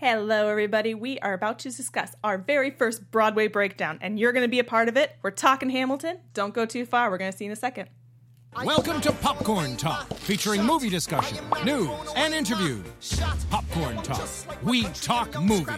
Hello, everybody. We are about to discuss our very first Broadway breakdown, and you're going to be a part of it. We're talking Hamilton. Don't go too far. We're going to see you in a second. Welcome to Popcorn Talk, featuring movie discussion, news, and interviews. Popcorn Talk. We talk movies.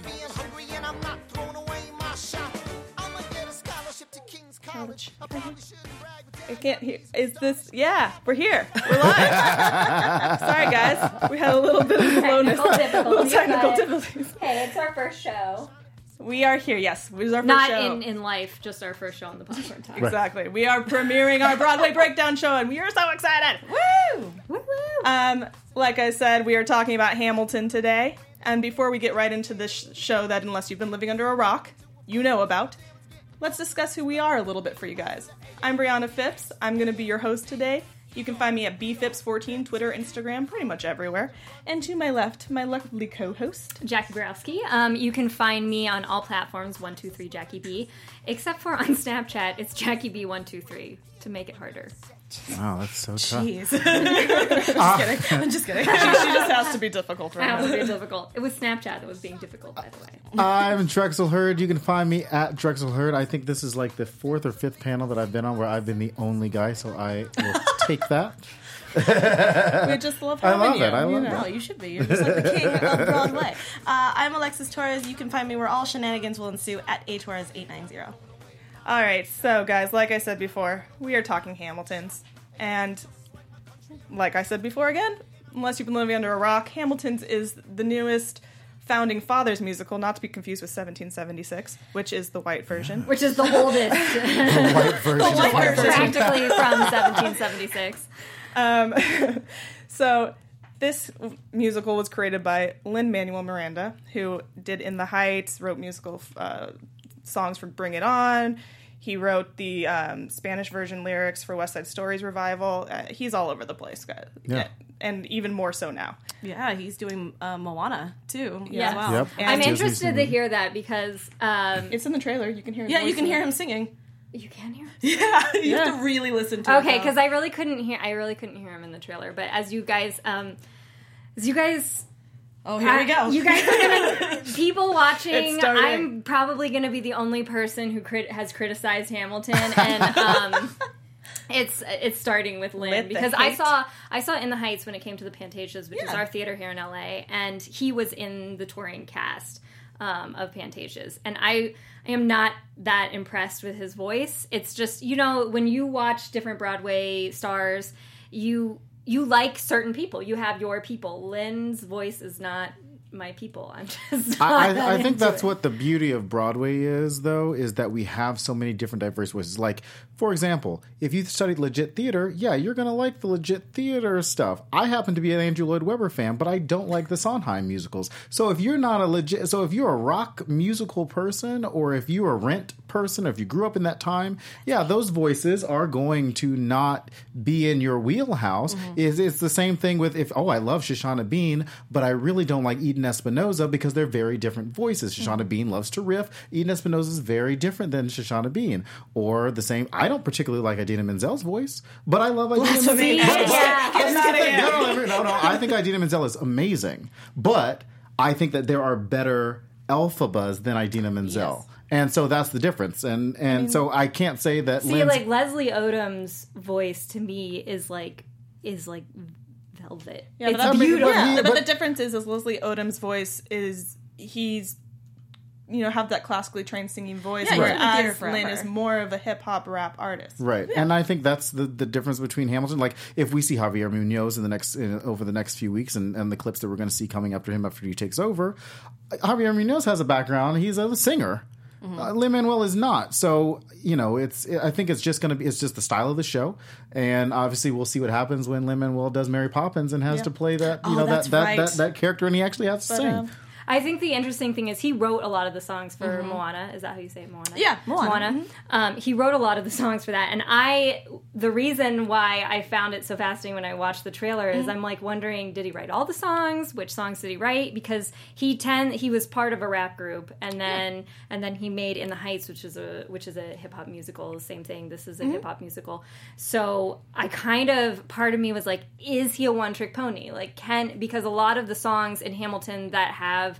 I can't hear. Is this? Yeah, we're here. We're live. Sorry, guys. We had a little bit of slowness. Technical difficulties, Little technical difficulties. Hey, it's our first show. We are here. Yes, this is our first Not show. in, in life, just our first show on the Popcorn Talk. Exactly. We are premiering our Broadway breakdown show, and we are so excited. Woo! Um, like I said, we are talking about Hamilton today. And before we get right into this sh- show that, unless you've been living under a rock, you know about, let's discuss who we are a little bit for you guys. I'm Brianna Phipps. I'm going to be your host today. You can find me at bphipps14, Twitter, Instagram, pretty much everywhere. And to my left, my lovely co-host. Jackie Borowski. Um, you can find me on all platforms, 123 Jackie B, except for on Snapchat, it's Jackie B123 to make it harder. Wow, that's so tough. Jeez. I'm, just kidding. I'm just kidding. she, she just has to be difficult right That would be difficult. It was Snapchat that was being difficult, by the way. I'm Drexel Hurd. You can find me at Drexel Hurd. I think this is like the fourth or fifth panel that I've been on where I've been the only guy, so I will take that. We just love I many. love you. it. I you love know, it. you should be. You're just like the king of Broadway. Uh, I'm Alexis Torres. You can find me where all shenanigans will ensue at atorres890. All right, so guys, like I said before, we are talking Hamiltons, and like I said before again, unless you've been living under a rock, Hamilton's is the newest founding fathers musical, not to be confused with 1776, which is the white version. Which is the oldest, The white version. the white version. practically from 1776. Um, so this musical was created by Lin Manuel Miranda, who did In the Heights, wrote musical uh, songs for Bring It On. He wrote the um, Spanish version lyrics for West Side Stories revival. Uh, he's all over the place, guys. Yeah. And even more so now. Yeah, he's doing uh, Moana too. Yeah. as well. Yep. And I'm Disney interested to hear that because um, It's in the trailer. You can hear. his Yeah, you can hear him singing. you can hear. Yeah, you have to really listen to it. Okay, because I really couldn't hear. I really couldn't hear him in the trailer. But as you guys, um, as you guys oh, here we go. You guys are gonna people watching. I'm probably gonna be the only person who crit- has criticized Hamilton, and um, it's it's starting with Lin With because I saw I saw In the Heights when it came to the Pantages, which is our theater here in LA, and he was in the touring cast um, of Pantages, and I. I am not that impressed with his voice. It's just you know when you watch different Broadway stars, you you like certain people. You have your people. Lin's voice is not my people. I'm just. I, I, I think that's it. what the beauty of Broadway is, though, is that we have so many different diverse voices. Like, for example, if you studied legit theater, yeah, you're going to like the legit theater stuff. I happen to be an Andrew Lloyd Webber fan, but I don't like the Sondheim musicals. So if you're not a legit, so if you're a rock musical person, or if you're a rent person, or if you grew up in that time, yeah, those voices are going to not be in your wheelhouse. Mm-hmm. Is it's the same thing with if oh I love Shoshana Bean, but I really don't like Eden Espinosa because they're very different voices. Shoshana mm-hmm. Bean loves to riff. Eden Espinosa is very different than Shoshana Bean. Or the same. I don't particularly like Idina Menzel's voice, but I love Idina Menzel. Blasphemy. But- but- Yeah. I'm not saying- no, no, no, no, no. I think Idina Menzel is amazing, but I think that there are better Elphabas than Idina Menzel. And so that's the difference, and and mm-hmm. so I can't say that. See, Lin's- like Leslie Odom's voice to me is like is like velvet. Yeah, but it's that- beautiful. Yeah, Yeah, but, but- the difference is, is Leslie Odom's voice is he's you know have that classically trained singing voice, Yeah, he's been in theater whereas Lin is more of a hip hop rap artist. Right, and I think that's the, the difference between Hamilton. Like, if we see Javier Munoz in the next in, over the next few weeks, and, and the clips that we're going to see coming after him after he takes over, Javier Munoz has a background. He's a singer. Mm-hmm. Uh, Lin Manuel is not. So you know, it's. I think it's just going to be. It's just the style of the show, and obviously we'll see what happens when Lin Manuel does Mary Poppins and has to play that. You Oh, know that that's that, that that character, and he actually has to But, sing. um, I think the interesting thing is he wrote a lot of the songs for mm-hmm. Moana. Is that how you say it, Moana? Yeah, Moana. Mm-hmm. Um, he wrote a lot of the songs for that, and I the reason why I found it so fascinating when I watched the trailer is mm-hmm. I'm like wondering, did he write all the songs? Which songs did he write? Because he ten he was part of a rap group, and then and then he made In the Heights, which is a which is a hip hop musical. Same thing. This is a hip hop musical. So I kind of part of me was like, is he a one trick pony? Like can because a lot of the songs in Hamilton that have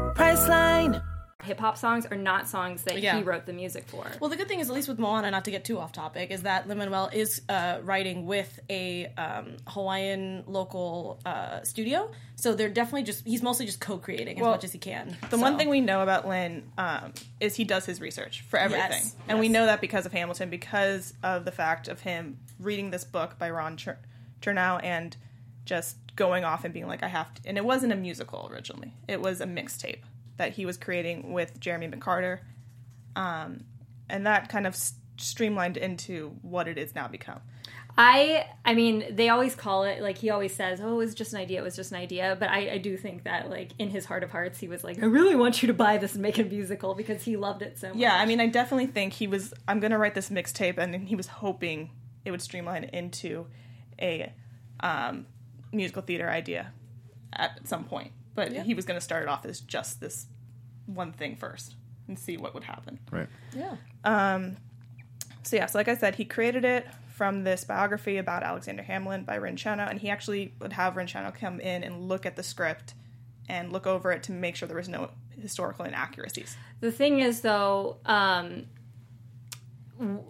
Priceline. hip hop songs are not songs that Yeah. he wrote the music for. Well, the good thing is, at least with Moana, not to get too off topic, is that Lin Manuel is uh, writing with a um, Hawaiian local uh, studio. So they're definitely just, he's mostly just co creating as Well, much as he can. The one thing we know about Lin um, is he does his research for everything, Yes, and we yes. know that because of Hamilton, because of the fact of him reading this book by Ron Cher- Chernow and just going off and being like, "I have to." And it wasn't a musical originally; it was a mixtape that he was creating with Jeremy McCarter, um, and that kind of streamlined into what it is now become. I I mean, they always call it like he always says, "Oh, it was just an idea. It was just an idea." But I, I do think that like in his heart of hearts, he was like, "I really want you to buy this and make a musical because he loved it so much." Yeah, I mean, I definitely think he was. I'm going to write this mixtape, and then he was hoping it would streamline into a um, musical theater idea at some point. But he was going to start it off as just this one thing first and see what would happen. Right. Yeah. Um, so yeah, so like I said, he created it from this biography about Alexander Hamlin by Ron Chernow, and he actually would have Ron Chernow come in and look at the script and look over it to make sure there was no historical inaccuracies. The thing is, though, um, w-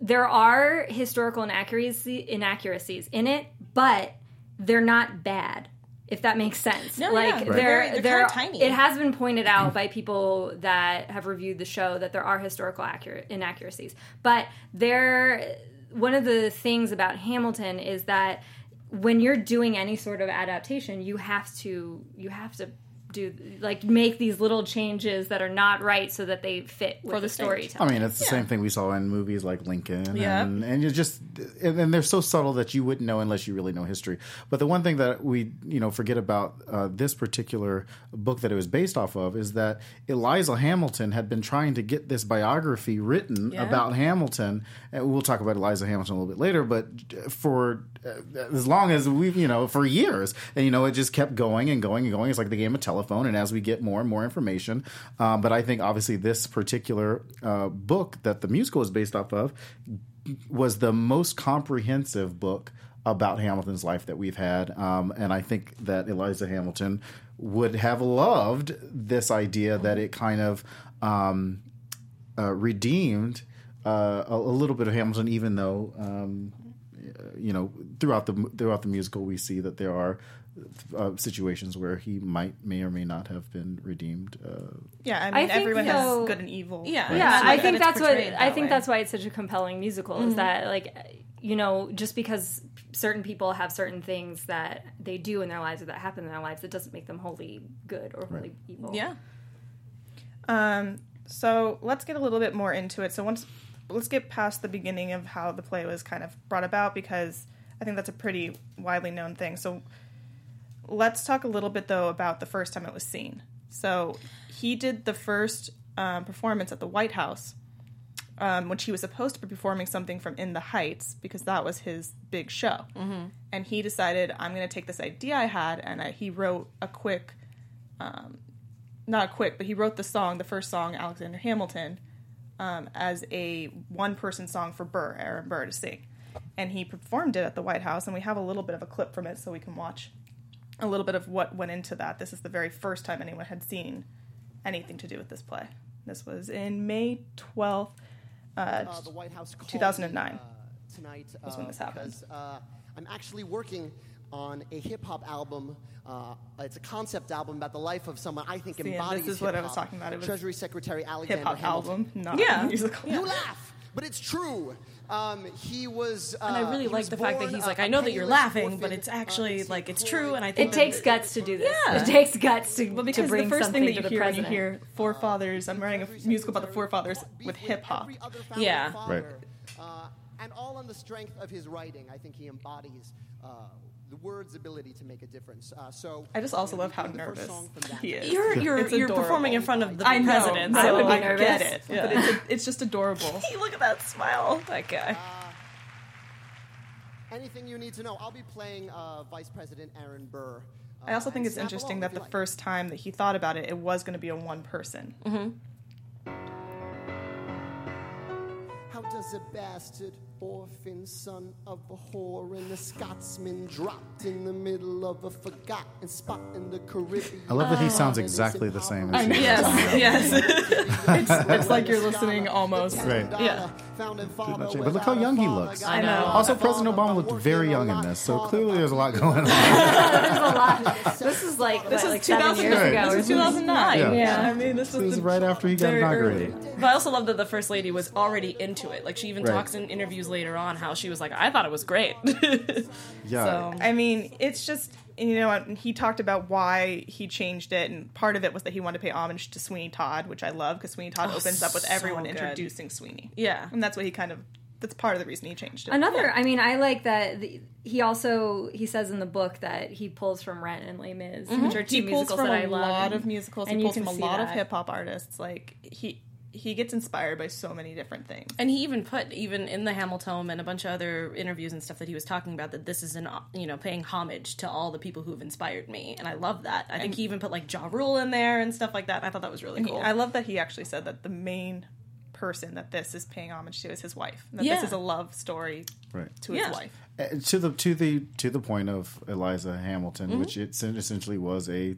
there are historical inaccuracy, inaccuracies in it, but they're not bad. If that makes sense, No, like yeah, they're they're they're they're tiny. It has been pointed out by people that have reviewed the show that there are historical accurate inaccuracies, but there. One of the things about Hamilton is that when you're doing any sort of adaptation, you have to you have to do like make these little changes that are not right so that they fit with For the, the stage. storytelling. I mean, it's the same thing we saw in movies like Lincoln, Yeah. and, and you just and, and they're so subtle that you wouldn't know unless you really know history. But the one thing that we you know forget about uh, this particular book that it was based off of is that Eliza Hamilton had been trying to get this biography written Yeah. about Hamilton, and we'll talk about Eliza Hamilton a little bit later. But for uh, as long as we've you know for years, and you know it just kept going and going and going. It's like the game of telephone, and as we get more and more information, um, but I think obviously this particular uh, book that the musical is based off of was the most comprehensive book about Hamilton's life that we've had, um, and I think that Eliza Hamilton would have loved this idea that it kind of um, uh, redeemed uh, a, a little bit of Hamilton, even though um, you know throughout the throughout the musical we see that there are uh, situations where he might may or may not have been redeemed. Uh, Yeah, I I mean, think, everyone though- has good and evil. Yeah. yeah, Right. I think that's what portrayed I think way. that's why it's such a compelling musical is that like you know just because certain people have certain things that they do in their lives or that happen in their lives, it doesn't make them wholly good or wholly evil. Yeah. Um, so let's get a little bit more into it. So once let's get past the beginning of how the play was kind of brought about because I think that's a pretty widely known thing. So let's talk a little bit though about the first time it was seen. So he did the first um, performance at the White House, um, which he was supposed to be performing something from In the Heights because that was his big show. Mm-hmm. And he decided, I'm going to take this idea I had, and I, he wrote a quick not quick, but he wrote the song, the first song, Alexander Hamilton, um, as a one person song for Burr, Aaron Burr, to sing. And he performed it at the White House, and we have a little bit of a clip from it so we can watch a little bit of what went into that. This is the very first time anyone had seen anything to do with this play. This was in May 12th. uh, the White House 2009 me, uh, tonight was when uh, this happened. because uh, I'm actually working on a hip hop album. Uh, it's a concept album about the life of someone I think See, and this embodies is what I was talking about. It was Treasury Secretary Alexander Hip hop Hamilton. album, not Yeah. a musical. You laugh, but it's true. Um, he was. Uh, And I really like the fact that he's like, I know that you're laughing, orphan, but it's uh, actually in like it's true, and I think It takes guts to do this. Yeah. It takes guts to, Well, to because bring the first thing that you the hear when you hear forefathers, I'm writing a musical about the forefathers with hip hop. Every other founding Yeah. Right. Uh, and all on the strength of his writing, I think he embodies uh, the word's ability to make a difference. Uh, so I just also love how the nervous song from that he is. You're you're It's you're adorable. performing in front of the I know, president. I So would be I nervous, get it, Yeah. but it's, it's just adorable. Look at that smile. That guy. Anything you need to know. I'll be playing uh, Vice President Aaron Burr. I also uh, think it's interesting that the like. first time that he thought about it, it was going to be a one person. How does a bastard orphan son of a whore and a Scotsman dropped in the middle of a forgotten spot in the Caribbean? I love that he ah, sounds exactly the same as impoverished. Yes, yes. it's like you're listening almost. Right. Yeah. Founding father much it. But look how young he looks. I know. Also, President Obama looked very young in this, so clearly there's a lot going on. There's a lot. This is like This what, is like seven 2000 years ago. This is 2009. Yeah. Yeah. I mean, this This was is right after he got very inaugurated. But I also love that the first lady was already into it. Like she even Right. talks in interviews later on how she was like, "I thought it was great." Yeah. So I mean, it's just you know he talked about why he changed it, and part of it was that he wanted to pay homage to Sweeney Todd, which I love because Sweeney Todd Oh, opens up with so everyone good. introducing Sweeney. Yeah. and that's what he kind of. That's part of the reason he changed it. Another, I mean, I like that the, he also he says in the book that he pulls from Rent and Les Mis, which mm-hmm. are two he pulls musicals from that I a love. A lot and- of musicals. and he you pulls can from a see lot of hip hop artists. Like he he gets inspired by so many different things. And he even put even in the Hamilton and a bunch of other interviews and stuff that he was talking about that this is an you know paying homage to all the people who have inspired me, and I love that. I think he even put like Ja Rule in there and stuff like that. I thought that was really cool. I love that he actually said that the main person that this is paying homage to is his wife. That Yeah. this is a love story Right. to his Yeah. wife. Uh, to the to the to the point of Eliza Hamilton, Mm-hmm. which it essentially was a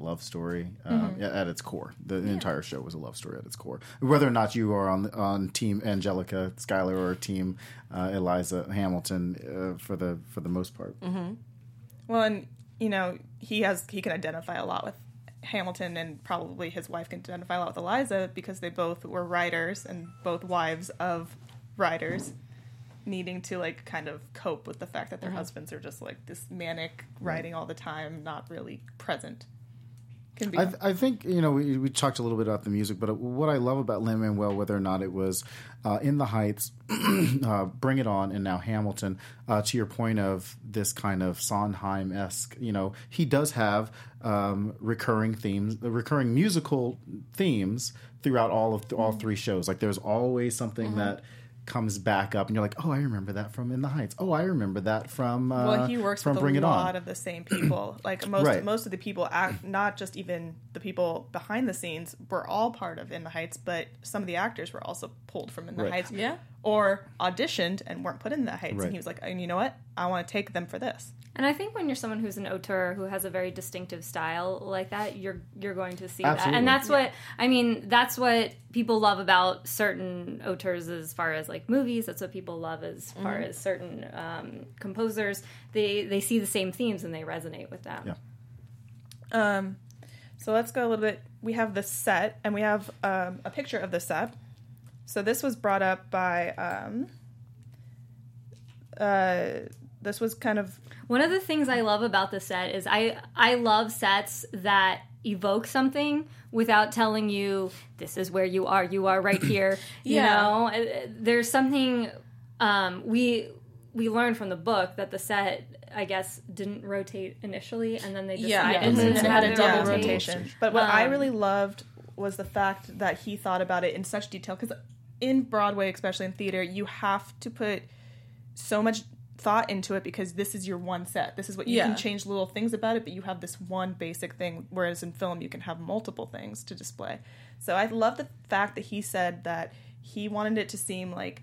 love story uh, Mm-hmm. at its core. The, entire show was a love story at its core. Whether or not you are on on Team Angelica Schuyler or Team uh, Eliza Hamilton, uh, for the for the most part. Mm-hmm. Well, and you know he has he can identify a lot with Hamilton, and probably his wife can identify a lot with Eliza because they both were writers and both wives of writers, needing to like kind of cope with the fact that their husbands are just like this manic writing all the time, not really present. Can be I, I think you know we, we talked a little bit about the music, but what I love about Lin Manuel, whether or not it was uh, in the Heights, uh, Bring It On, and now Hamilton, uh, to your point of this kind of Sondheim esque, you know, he does have um, recurring themes, recurring musical themes throughout all of all three shows. Like there's always something that comes back up, and you're like, oh, I remember that from In the Heights. Oh, I remember that from uh, well, he works from with Bring a It lot On. of the same people. Like most Right. most of the people, act, not just even the people behind the scenes, were all part of In the Heights, but some of the actors were also pulled from In the Right. Heights, Yeah. or auditioned and weren't put in the Heights. Right. And he was like, and you know what? I want to take them for this. And I think when you're someone who's an auteur who has a very distinctive style like that, you're you're going to see that. And that's what I mean, that's what people love about certain auteurs as far as like movies. That's what people love as far Mm-hmm. as certain um, composers. They they see the same themes and they resonate with them. Yeah. Um, so let's go a little bit. We have the set, and we have um, a picture of the set. So this was brought up by. Um, uh, this was kind of One of the things I love about the set is I I love sets that evoke something without telling you this is where you are. You are right here. You know, Uh, there's something um, we we learned from the book that the set I guess didn't rotate initially, and then they decided Yeah, to and then it had a double rotate. rotation. But what I Um, really loved was the fact that he thought about it in such detail because in Broadway, especially in theater, you have to put so much thought into it because this is your one set. This is what you Yeah. can change little things about it, but you have this one basic thing. Whereas in film, you can have multiple things to display. So I love the fact that he said that he wanted it to seem like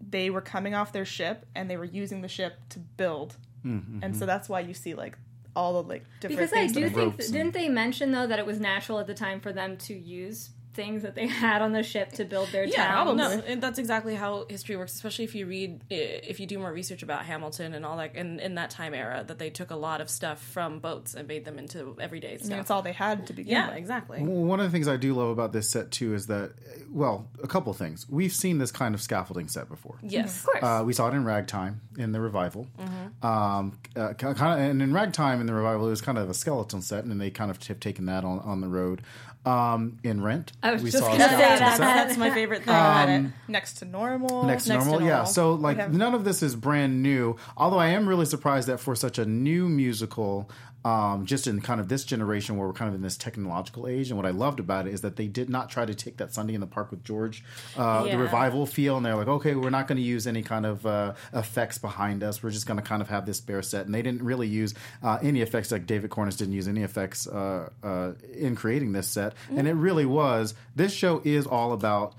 they were coming off their ship and they were using the ship to build. Mm-hmm. And so that's why you see like all the like different Because I things that do think ropes didn't they mention though that it was natural at the time for them to use things that they had on the ship to build their Yeah, town? no, and that's exactly how history works. Especially if you read, if you do more research about Hamilton and all that, and in that time era, that they took a lot of stuff from boats and made them into everyday I mean, stuff. it's all they had to begin yeah, with. exactly. One of the things I do love about this set too is that, well, a couple things. We've seen this kind of scaffolding set before. Yes, Of course. Uh, we saw it in Ragtime in the revival. Mm-hmm. Um, uh, kind of, and in Ragtime in the revival, it was kind of a skeleton set, and they kind of have taken that on, on the road. Um, in Rent, I was we just saw gonna Scott say Adams that. That's my favorite thing about it. Next to normal. next to Next to normal. Yeah. So like have- none of this is brand new. Although I am really surprised that for such a new musical, um, just in kind of this generation where we're kind of in this technological age, and what I loved about it is that they did not try to take that Sunday in the Park with George, uh, Yeah. the revival feel, and they're like, okay, we're not going to use any kind of uh, effects behind us. We're just going to kind of have this bare set, and they didn't really use uh, any effects. Like David Korins didn't use any effects uh, uh, in creating this set, and it really was. This show is all about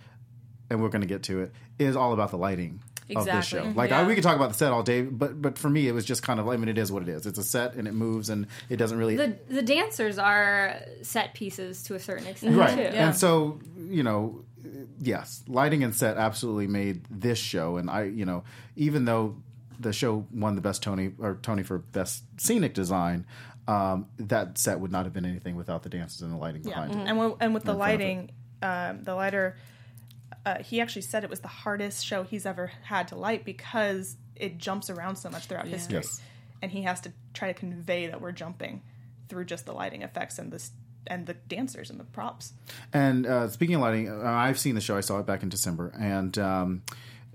and we're going to get to it, is all about the lighting of this show. Like I, we could talk about the set all day, but but for me, it was just kind of. Like I mean, it is what it is. It's a set, and it moves, and it doesn't really. The the dancers are set pieces to a certain extent Right, too. and so you know, yes, lighting and set absolutely made this show, and I, you know, even though the show won the best Tony or Tony for best scenic design, um, that set would not have been anything without the dances and the lighting behind it. And when, and with the In front of it. lighting, um, the lighter, uh, he actually said it was the hardest show he's ever had to light because it jumps around so much throughout history, Yes. and he has to try to convey that we're jumping through just the lighting effects and this and the dancers and the props. And uh, speaking of lighting, uh, I've seen the show. I saw it back in December, and um,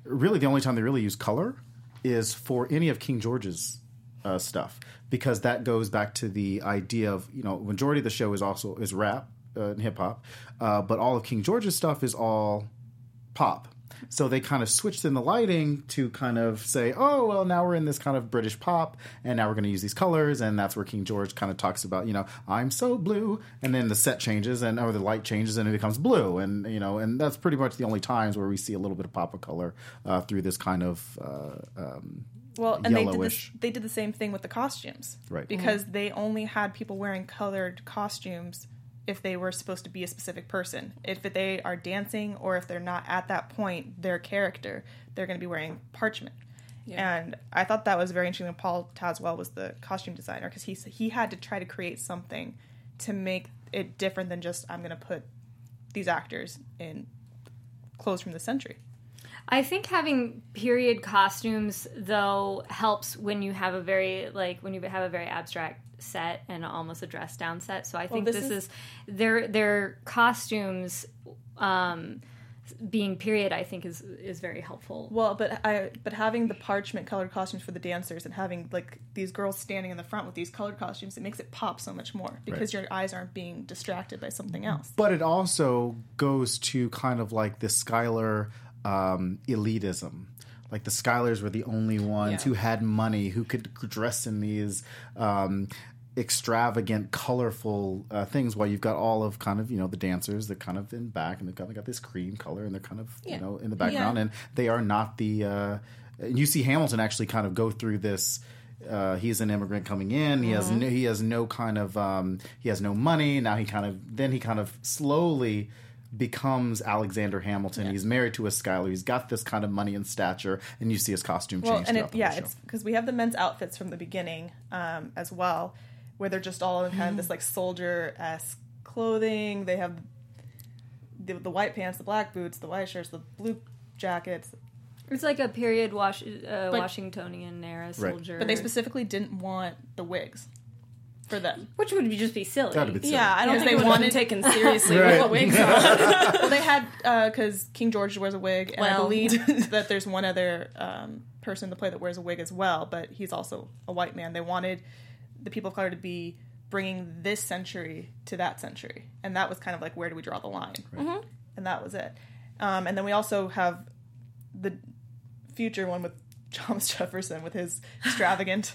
really the only time they really use color is for any of King George's uh, stuff because that goes back to the idea of you know majority of the show is also is rap uh, and hip hop, uh, but all of King George's stuff is all pop. So they kind of switched in the lighting to kind of say, oh, well, now we're in this kind of British pop, and now we're going to use these colors, and that's where King George kind of talks about, you know, I'm so blue, and then the set changes, and or the light changes, and it becomes blue, and you know, and that's pretty much the only times where we see a little bit of pop of color uh, through this kind of uh, um, Well, and they did, this, Yellowish. they did the same thing with the costumes, Right. Because they only had people wearing colored costumes if they were supposed to be a specific person. If they are dancing or if they're not at that point, their character, they're going to be wearing parchment. And I thought that was very interesting Paul Tazewell was the costume designer because he he had to try to create something to make it different than just I'm going to put these actors in clothes from the century. I think having period costumes though helps when you have a very like when you have a very abstract set and almost a dress down set. So I think this this, is- is, their their costumes um being period I think is is very helpful. Well, but I but having the parchment colored costumes for the dancers and having like these girls standing in the front with these colored costumes, it makes it pop so much more because Right. your eyes aren't being distracted by something else. But it also goes to kind of like the Schuyler um, elitism. Like the Schuylers were the only ones Yeah. who had money, who could dress in these um, extravagant, colorful uh, things. While you've got all of kind of you know the dancers that kind of in back, and they've kind of got this cream color, and they're kind of you know in the background, Yeah. and they are not the. Uh, and you see Hamilton actually kind of go through this. Uh, he's an immigrant coming in. He has no, he has no kind of um, he has no money. Now he kind of then he kind of slowly becomes Alexander Hamilton. He's married to a Schuyler. He's got this kind of money and stature, and you see his costume Well, change. and throughout it, the yeah, whole it's because we have the men's outfits from the beginning um, as well, where they're just all in kind of this like soldier esque clothing. They have the, the white pants, the black boots, the white shirts, the blue jackets. It's like a period wash, uh, Washingtonian era soldier. But they specifically didn't want the wigs for them. which would just be silly. That'd be silly. Yeah, I don't Because think they they wanted wanted- taken seriously Right. with the wigs on. well, they had because King George wears a wig, and I believe that there's one other um, person in the play that wears a wig as well, but he's also a white man. They wanted the people of color to be bringing this century to that century, and that was kind of like where do we draw the line, and that was it. Um, and then we also have the future one with Thomas Jefferson with his extravagant.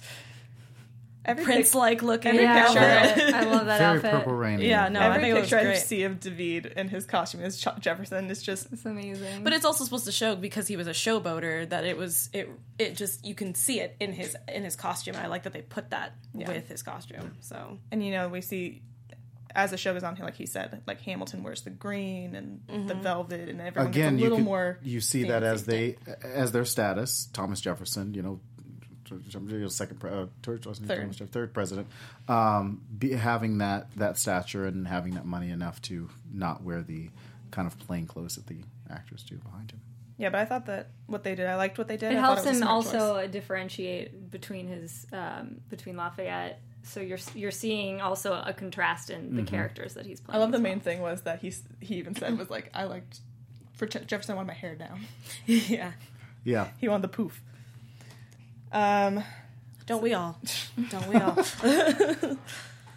Every Prince-like looking Every yeah, I picture. love it. I love that Very outfit. purple rain. Yeah, no, I Every think it was picture I great. see of Daveed in his costume is Ch- Jefferson. It's just It's amazing. But it's also supposed to show because he was a showboater that it was it it just you can see it in his in his costume. And I like that they put that with his costume. So and you know we see as the show goes on like he said like hamilton wears the green and the mm-hmm. velvet and everyone Again, gets a you little can, more you see that as they as their status. Thomas Jefferson, you know, second pre- uh, third. Third. Third president, um, be, having that that stature and having that money enough to not wear the kind of plain clothes that the actors do behind him. yeah but i thought that what they did i liked what they did it I thought helps was him also choice. differentiate between his um, between Lafayette so you're you're seeing also a contrast in the characters that he's playing. I love the well. main thing was that he's he even said was like I liked for Jefferson I wanted my hair down. yeah. Yeah. He wanted the poof. Um, Don't we all? Don't we all?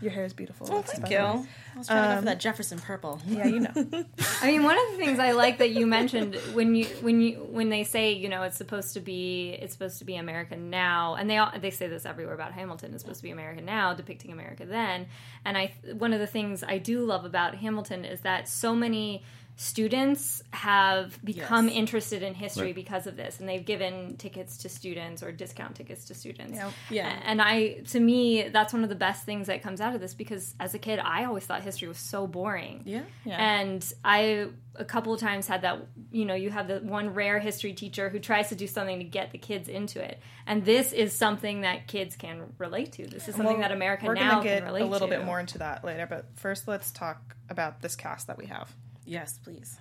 your hair is beautiful. Oh, That's thank by you. I was trying to go for that Jefferson purple. Yeah, you know. I mean, one of the things I like that you mentioned when you when you when they say you know it's supposed to be it's supposed to be American now, and they all, they say this everywhere about Hamilton. It's supposed to be American now, depicting America then. And I one of the things I do love about Hamilton is that so many students have become Yes. interested in history Right. because of this and they've given tickets to students or discount tickets to students Yep. Yeah. and I, to me, that's one of the best things that comes out of this because as a kid, I always thought history was so boring. Yeah. Yeah. And I, a couple of times, had that, you know, you have the one rare history teacher who tries to do something to get the kids into it. And this is something that kids can relate to. This is something Well, that America We're now gonna get can relate a little to. bit more into that later, but first let's talk about this cast that we have. Yes, please.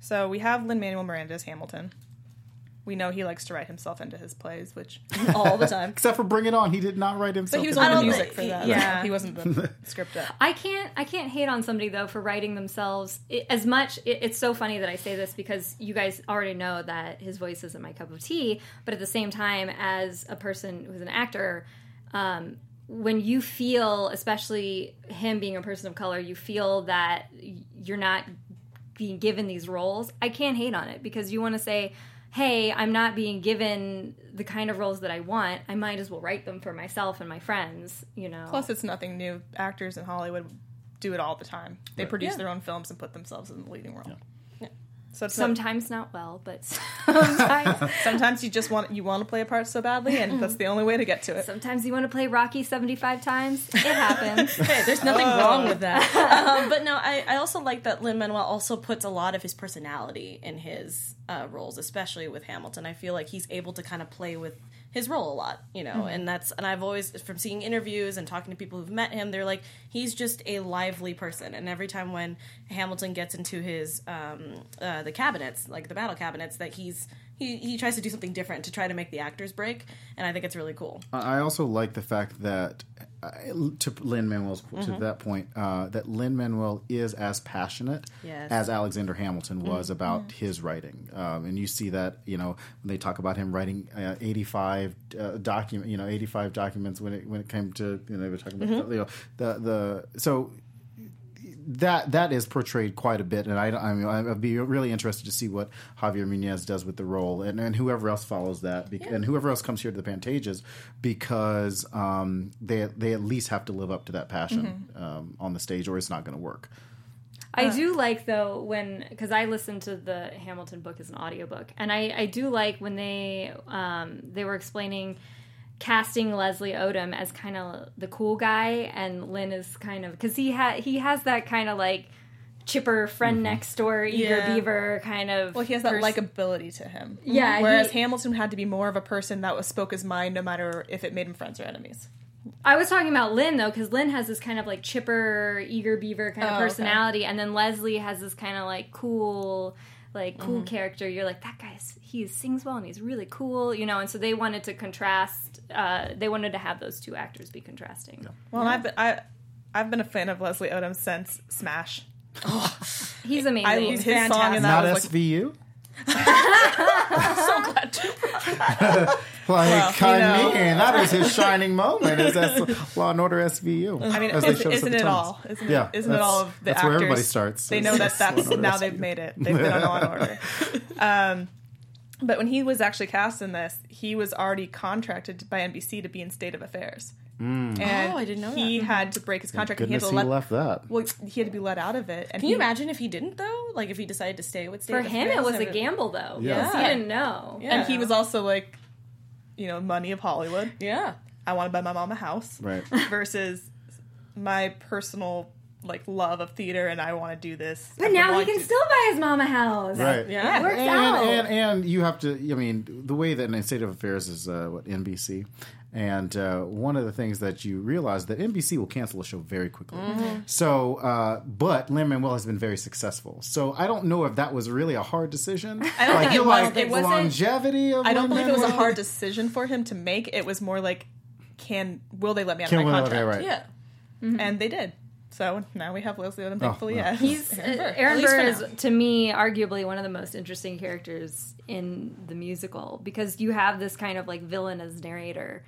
So we have Lin Manuel Miranda's Hamilton. We know he likes to write himself into his plays, which All the time. Except for Bring It On, he did not write himself. but he was into on the music think- for that. yeah. he wasn't the script. Up. I can't I can't hate on somebody though for writing themselves it, as much. It, it's so funny that I say this because you guys already know that his voice isn't my cup of tea. But at the same time, as a person who's an actor, um, when you feel, especially him being a person of color, you feel that you're not being given these roles. I can't hate on it because you want to say. Hey, I'm not being given the kind of roles that I want. I might as well write them for myself and my friends, you know. Plus, it's nothing new. Actors in Hollywood do it all the time. They produce their own films and put themselves in the leading role. So it's not- sometimes not well, but sometimes sometimes you just want you want to play a part so badly, and that's the only way to get to it. sometimes you want to play Rocky seventy five times. It happens. Hey, there's nothing wrong with that. Um, but no, I, I also like that Lin Manuel also puts a lot of his personality in his uh, roles, especially with Hamilton. I feel like he's able to kind of play with his role a lot, you know, and that's and I've always from seeing interviews and talking to people who've met him, they're like he's just a lively person, and every time when Hamilton gets into his um, uh, the cabinets, like the battle cabinets, that he's he, he tries to do something different to try to make the actors break, and I think it's really cool. I also like the fact that, uh, to Lin Manuel's to that point, uh, that Lin Manuel is as passionate Yes. as Alexander Hamilton was about his writing, um, and you see that you know when they talk about him writing uh, eighty five uh, document, you know, eighty five documents when it when it came to you know they were talking about you know the the so that that is portrayed quite a bit, and I, I mean, I'd be really interested to see what Javier Munoz does with the role, and, and whoever else follows that, bec- and whoever else comes here to the Pantages, because um, they they at least have to live up to that passion um, on the stage, or it's not going to work. I do like though when because I listened to the Hamilton book as an audiobook, and I I do like when they um they were explaining casting Leslie Odom as kind of the cool guy, and Lin is kind of because he had he has that kind of like chipper friend next door eager Yeah. beaver kind of Well, he has that pers- likability to him. Yeah, Whereas he- Hamilton had to be more of a person that was spoke his mind, no matter if it made him friends or enemies. I was talking about Lin though, because Lin has this kind of like chipper, eager beaver kind of Oh, okay. personality, and then Leslie has this kind of like cool, like cool Mm-hmm. character. You're like that guy. He sings well and he's really cool, you know. And so they wanted to contrast. Uh, they wanted to have those two actors be contrasting. Well, I've been I, I've been a fan of Leslie Odom since Smash. He's amazing. I he's his song in that Not was like SVU. so glad to. Like, you I know. mean, that is his shining moment. Is that Law and Order SVU? I mean, as they isn't, us at isn't the it all? Isn't it? Yeah, Isn't it all of the that's actors? where everybody starts. They know that that's Law and Order now SVU. they've made it. They've been on Law and Order. Um, but when he was actually cast in this, he was already contracted by NBC to be in State of Affairs. Hmm. And Oh, I didn't know He that. had to break his contract. and he had to he let, left that. Well, he had to be let out of it. And Can you imagine if he didn't though? Like if he decided to stay with State of Affairs. For of him, it was a gamble though. Yeah. because he didn't know. Yeah. And he was also like, you know, money of Hollywood. Yeah. I want to buy my mom a house. Right. Versus my personal like love of theater, and I want to do this. But I've now been he can to- still buy his mom a house. Right. Yeah. It works and, out. and and you have to. I mean, the way that in State of Affairs is uh, what NBC, and uh, one of the things that you realize that NBC will cancel a show very quickly. Mm-hmm. So, uh, but Lin Manuel has been very successful. So I don't know if that was really a hard decision. I don't think you it like was. It wasn't- longevity of. I don't believe it was a hard decision for him to make. It was more like can will they let me out Can of we my let- contract? right. Yeah. and they did. So now we have Leslie Odom, thankfully. well. yeah, He's uh, Aaron Burr is to me arguably one of the most interesting characters in the musical because you have this kind of like villain as narrator,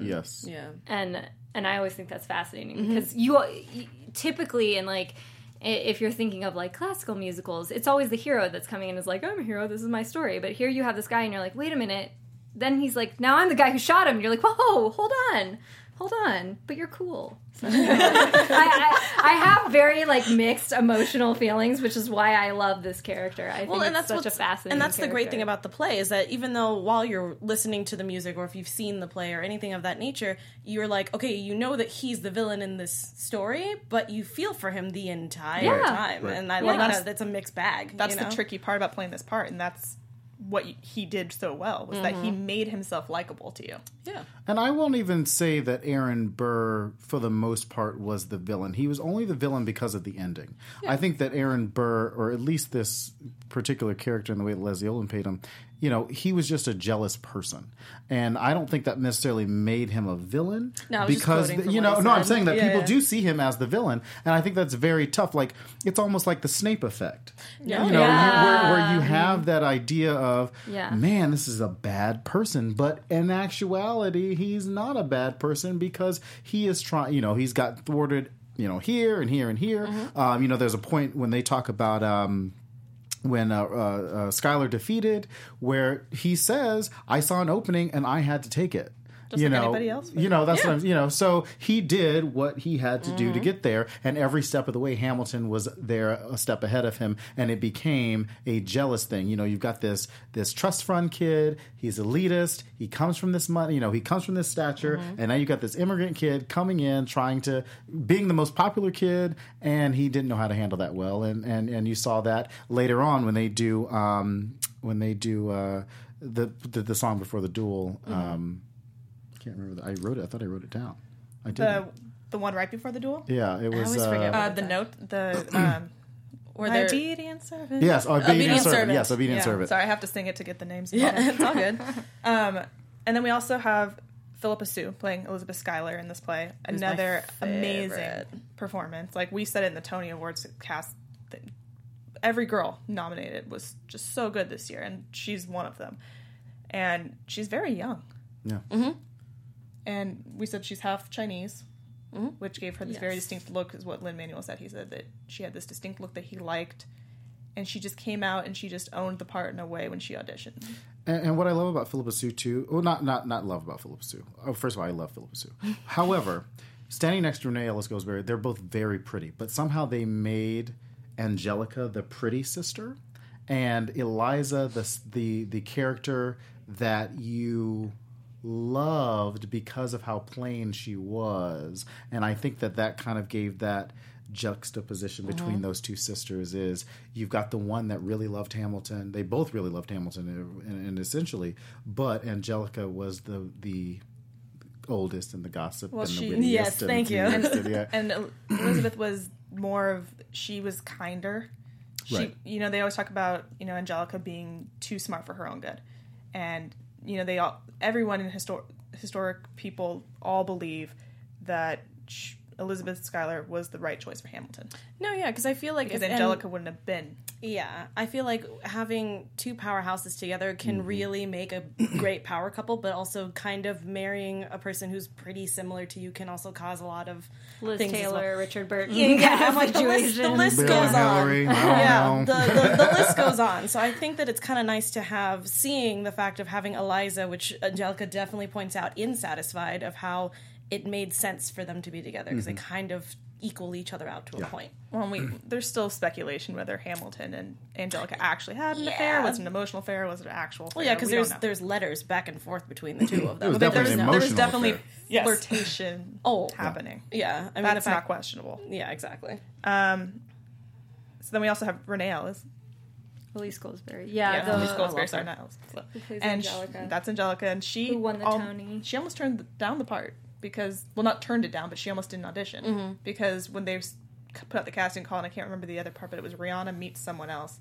yes. Yeah. and and I always think that's fascinating Mm-hmm. because you, you typically in like if you're thinking of like classical musicals, it's always the hero that's coming in and is like I'm a hero, this is my story. But here you have this guy and you're like, wait a minute. Then he's like, now I'm the guy who shot him. You're like, whoa, hold on. Hold on, but you're cool. So, I, I, I have very like mixed emotional feelings, which is why I love this character. I think Well, and it's that's such a what's, fascinating. and that's the great thing about the play is that even though while you're listening to the music or if you've seen the play or anything of that nature, you're like, okay, you know that he's the villain in this story, but you feel for him the entire Yeah. time, and I Yeah. like that. That's a mixed bag. that's you the tricky part about playing this part, and that's what he did so well was that Mm-hmm. he made himself likable to you. Yeah. And I won't even say that Aaron Burr, for the most part, was the villain. He was only the villain because of the ending. I think that Aaron Burr, or at least this particular character in the way that Leslie Odom paid him, you know, he was just a jealous person. And I don't think that necessarily made him a villain. No, because, you know, no, I'm saying that Yeah, people yeah. do see him as the villain. And I think that's very tough. Like, it's almost like the Snape effect. Yeah. You know, Yeah. where, where you have that idea of, Yeah. man, this is a bad person. But in actuality, he's not a bad person because he is trying, you know, he's got thwarted, you know, here and here and here. Mm-hmm. Um, you know, there's a point when they talk about, um, when uh, uh, uh, Schuyler defeated, where he says, "I saw an opening and I had to take it." Just you like know, anybody else would. you know that's what I'm. You know, so he did what he had to Mm-hmm. do to get there, and every step of the way, Hamilton was there a step ahead of him, and it became a jealous thing. You know, you've got this this trust fund kid. He's elitist. He comes from this money. You know, he comes from this stature, Mm-hmm. and now you've got this immigrant kid coming in, trying to being the most popular kid, and he didn't know how to handle that well, and and and you saw that later on when they do um, when they do uh, the, the the song before the duel. Mm-hmm. Um, can't remember. The, I wrote it. I thought I wrote it down. I did. The the one right before the duel. yeah, it was. I always forget uh, Uh, the note, the um, Where they're obedient servant. yes, obedient, Obedient servant. servant. Yes, obedient Yeah. servant. Sorry, I have to sing it to get the names. yeah, it's all good. Um, and then we also have Phillipa Soo playing Elizabeth Schuyler in this play. Who's Another amazing performance. Like we said it in the Tony Awards cast, that every girl nominated was just so good this year, and she's one of them. And she's very young. Yeah. And we said she's half Chinese, mm-hmm. which gave her this very distinct look, is what Lin Manuel said. He said that she had this distinct look that he liked. And she just came out and she just owned the part in a way when she auditioned. And, and what I love about Phillipa Soo too, well, not not not love about Phillipa Soo. Oh, first of all, I love Phillipa Soo. However, standing next to Renee Ellis Goldsberry, they're both very pretty, but somehow they made Angelica the pretty sister, and Eliza the the the character that you loved because of how plain she was, and I think that that kind of gave that juxtaposition mm-hmm. between those two sisters is you've got the one that really loved Hamilton. They both really loved Hamilton, uh, and, and essentially, but Angelica was the the oldest and the gossip and she- the yes, and thank you. and, yeah. and Elizabeth was more of she was kinder. She, Right. you know, they always talk about you know Angelica being too smart for her own good, and you know they all everyone in histor- historic people all believe that Elizabeth Schuyler was the right choice for Hamilton No, yeah, because I feel like because if- and- Angelica wouldn't have been. Yeah, I feel like having two powerhouses together can Mm-hmm. really make a great power couple, but also kind of marrying a person who's pretty similar to you can also cause a lot of Liz things as Taylor, well. Richard Burton. Yeah, I'm kind of like the list, the list Bill goes and on. Hillary, I don't Yeah, the, the, the list goes on. So I think that it's kind of nice to have seeing the fact of having Eliza, which Angelica definitely points out in Satisfied, of how it made sense for them to be together because Mm-hmm. they kind of equal each other out to a point. Well, we there's still speculation whether Hamilton and Angelica actually had an affair. Was it an emotional affair? Was it an actual? Well, yeah, because there's there's letters back and forth between the two of them. was But definitely there's an there was definitely affair. Yes. flirtation Oh, happening. Yeah, I mean, That's if I- not questionable. Yeah, exactly. Um, So then we also have Renee Ellis. Elise Goldsberry. Yeah, Yeah, the, Elise I Goldsberry, sorry, her. not Ellis. Who and sh- Angelica. that's Angelica, and she Who won the al- Tony. She almost turned down the part because, well, not turned it down, but she almost didn't audition because when they put out the casting call, and I can't remember the other part, but it was Rihanna meets someone else.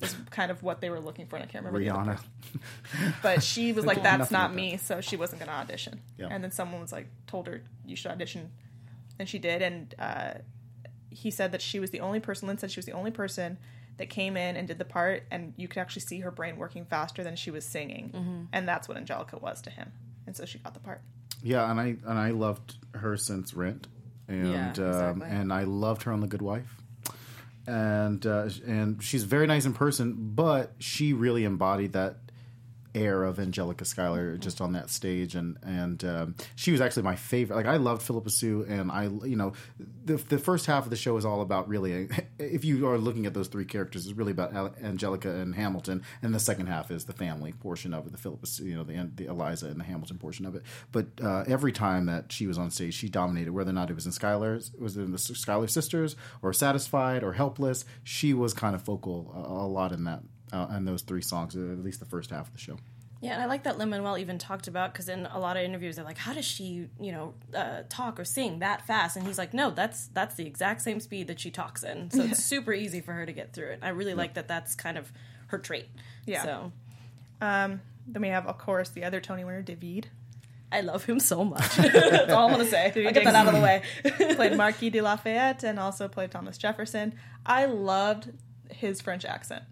is kind of what they were looking for. And I can't remember Rihanna. person. but she was like, "That's not like me," so she wasn't going to audition. Yeah. And then someone was like, told her you should audition, and she did. And uh, he said that she was the only person. Lin said she was the only person that came in and did the part, and you could actually see her brain working faster than she was singing, Mm-hmm. and that's what Angelica was to him, and so she got the part. Yeah, and I and I loved her since Rent, and Yeah, um, and I loved her on The Good Wife, and uh, and she's very nice in person, but she really embodied that air of Angelica Schuyler just on that stage, and and um, she was actually my favorite. Like I loved Phillipa Soo, and I you know the the first half of the show is all about really if you are looking at those three characters, it's really about Angelica and Hamilton, and the second half is the family portion of it, the Phillipa Soo, you know the the Eliza and the Hamilton portion of it. But uh, every time that she was on stage, she dominated. Whether or not it was in Schuyler's, was in the Schuyler Sisters, or Satisfied, or Helpless, she was kind of focal a, a lot in that. Uh, in those three songs, at least the first half of the show. Yeah, and I like that Lin Manuel even talked about because in a lot of interviews they're like, "How does she, you know, uh, talk or sing that fast?" And he's like, "No, that's that's the exact same speed that she talks in, so it's super easy for her to get through it." I really like that. That's kind of her trait. Yeah. So Then we have, of course, the other Tony winner, Daveed, I love him so much. that's all I'm gonna say. I'll get that out of the way. played Marquis de Lafayette and also played Thomas Jefferson. I loved his French accent.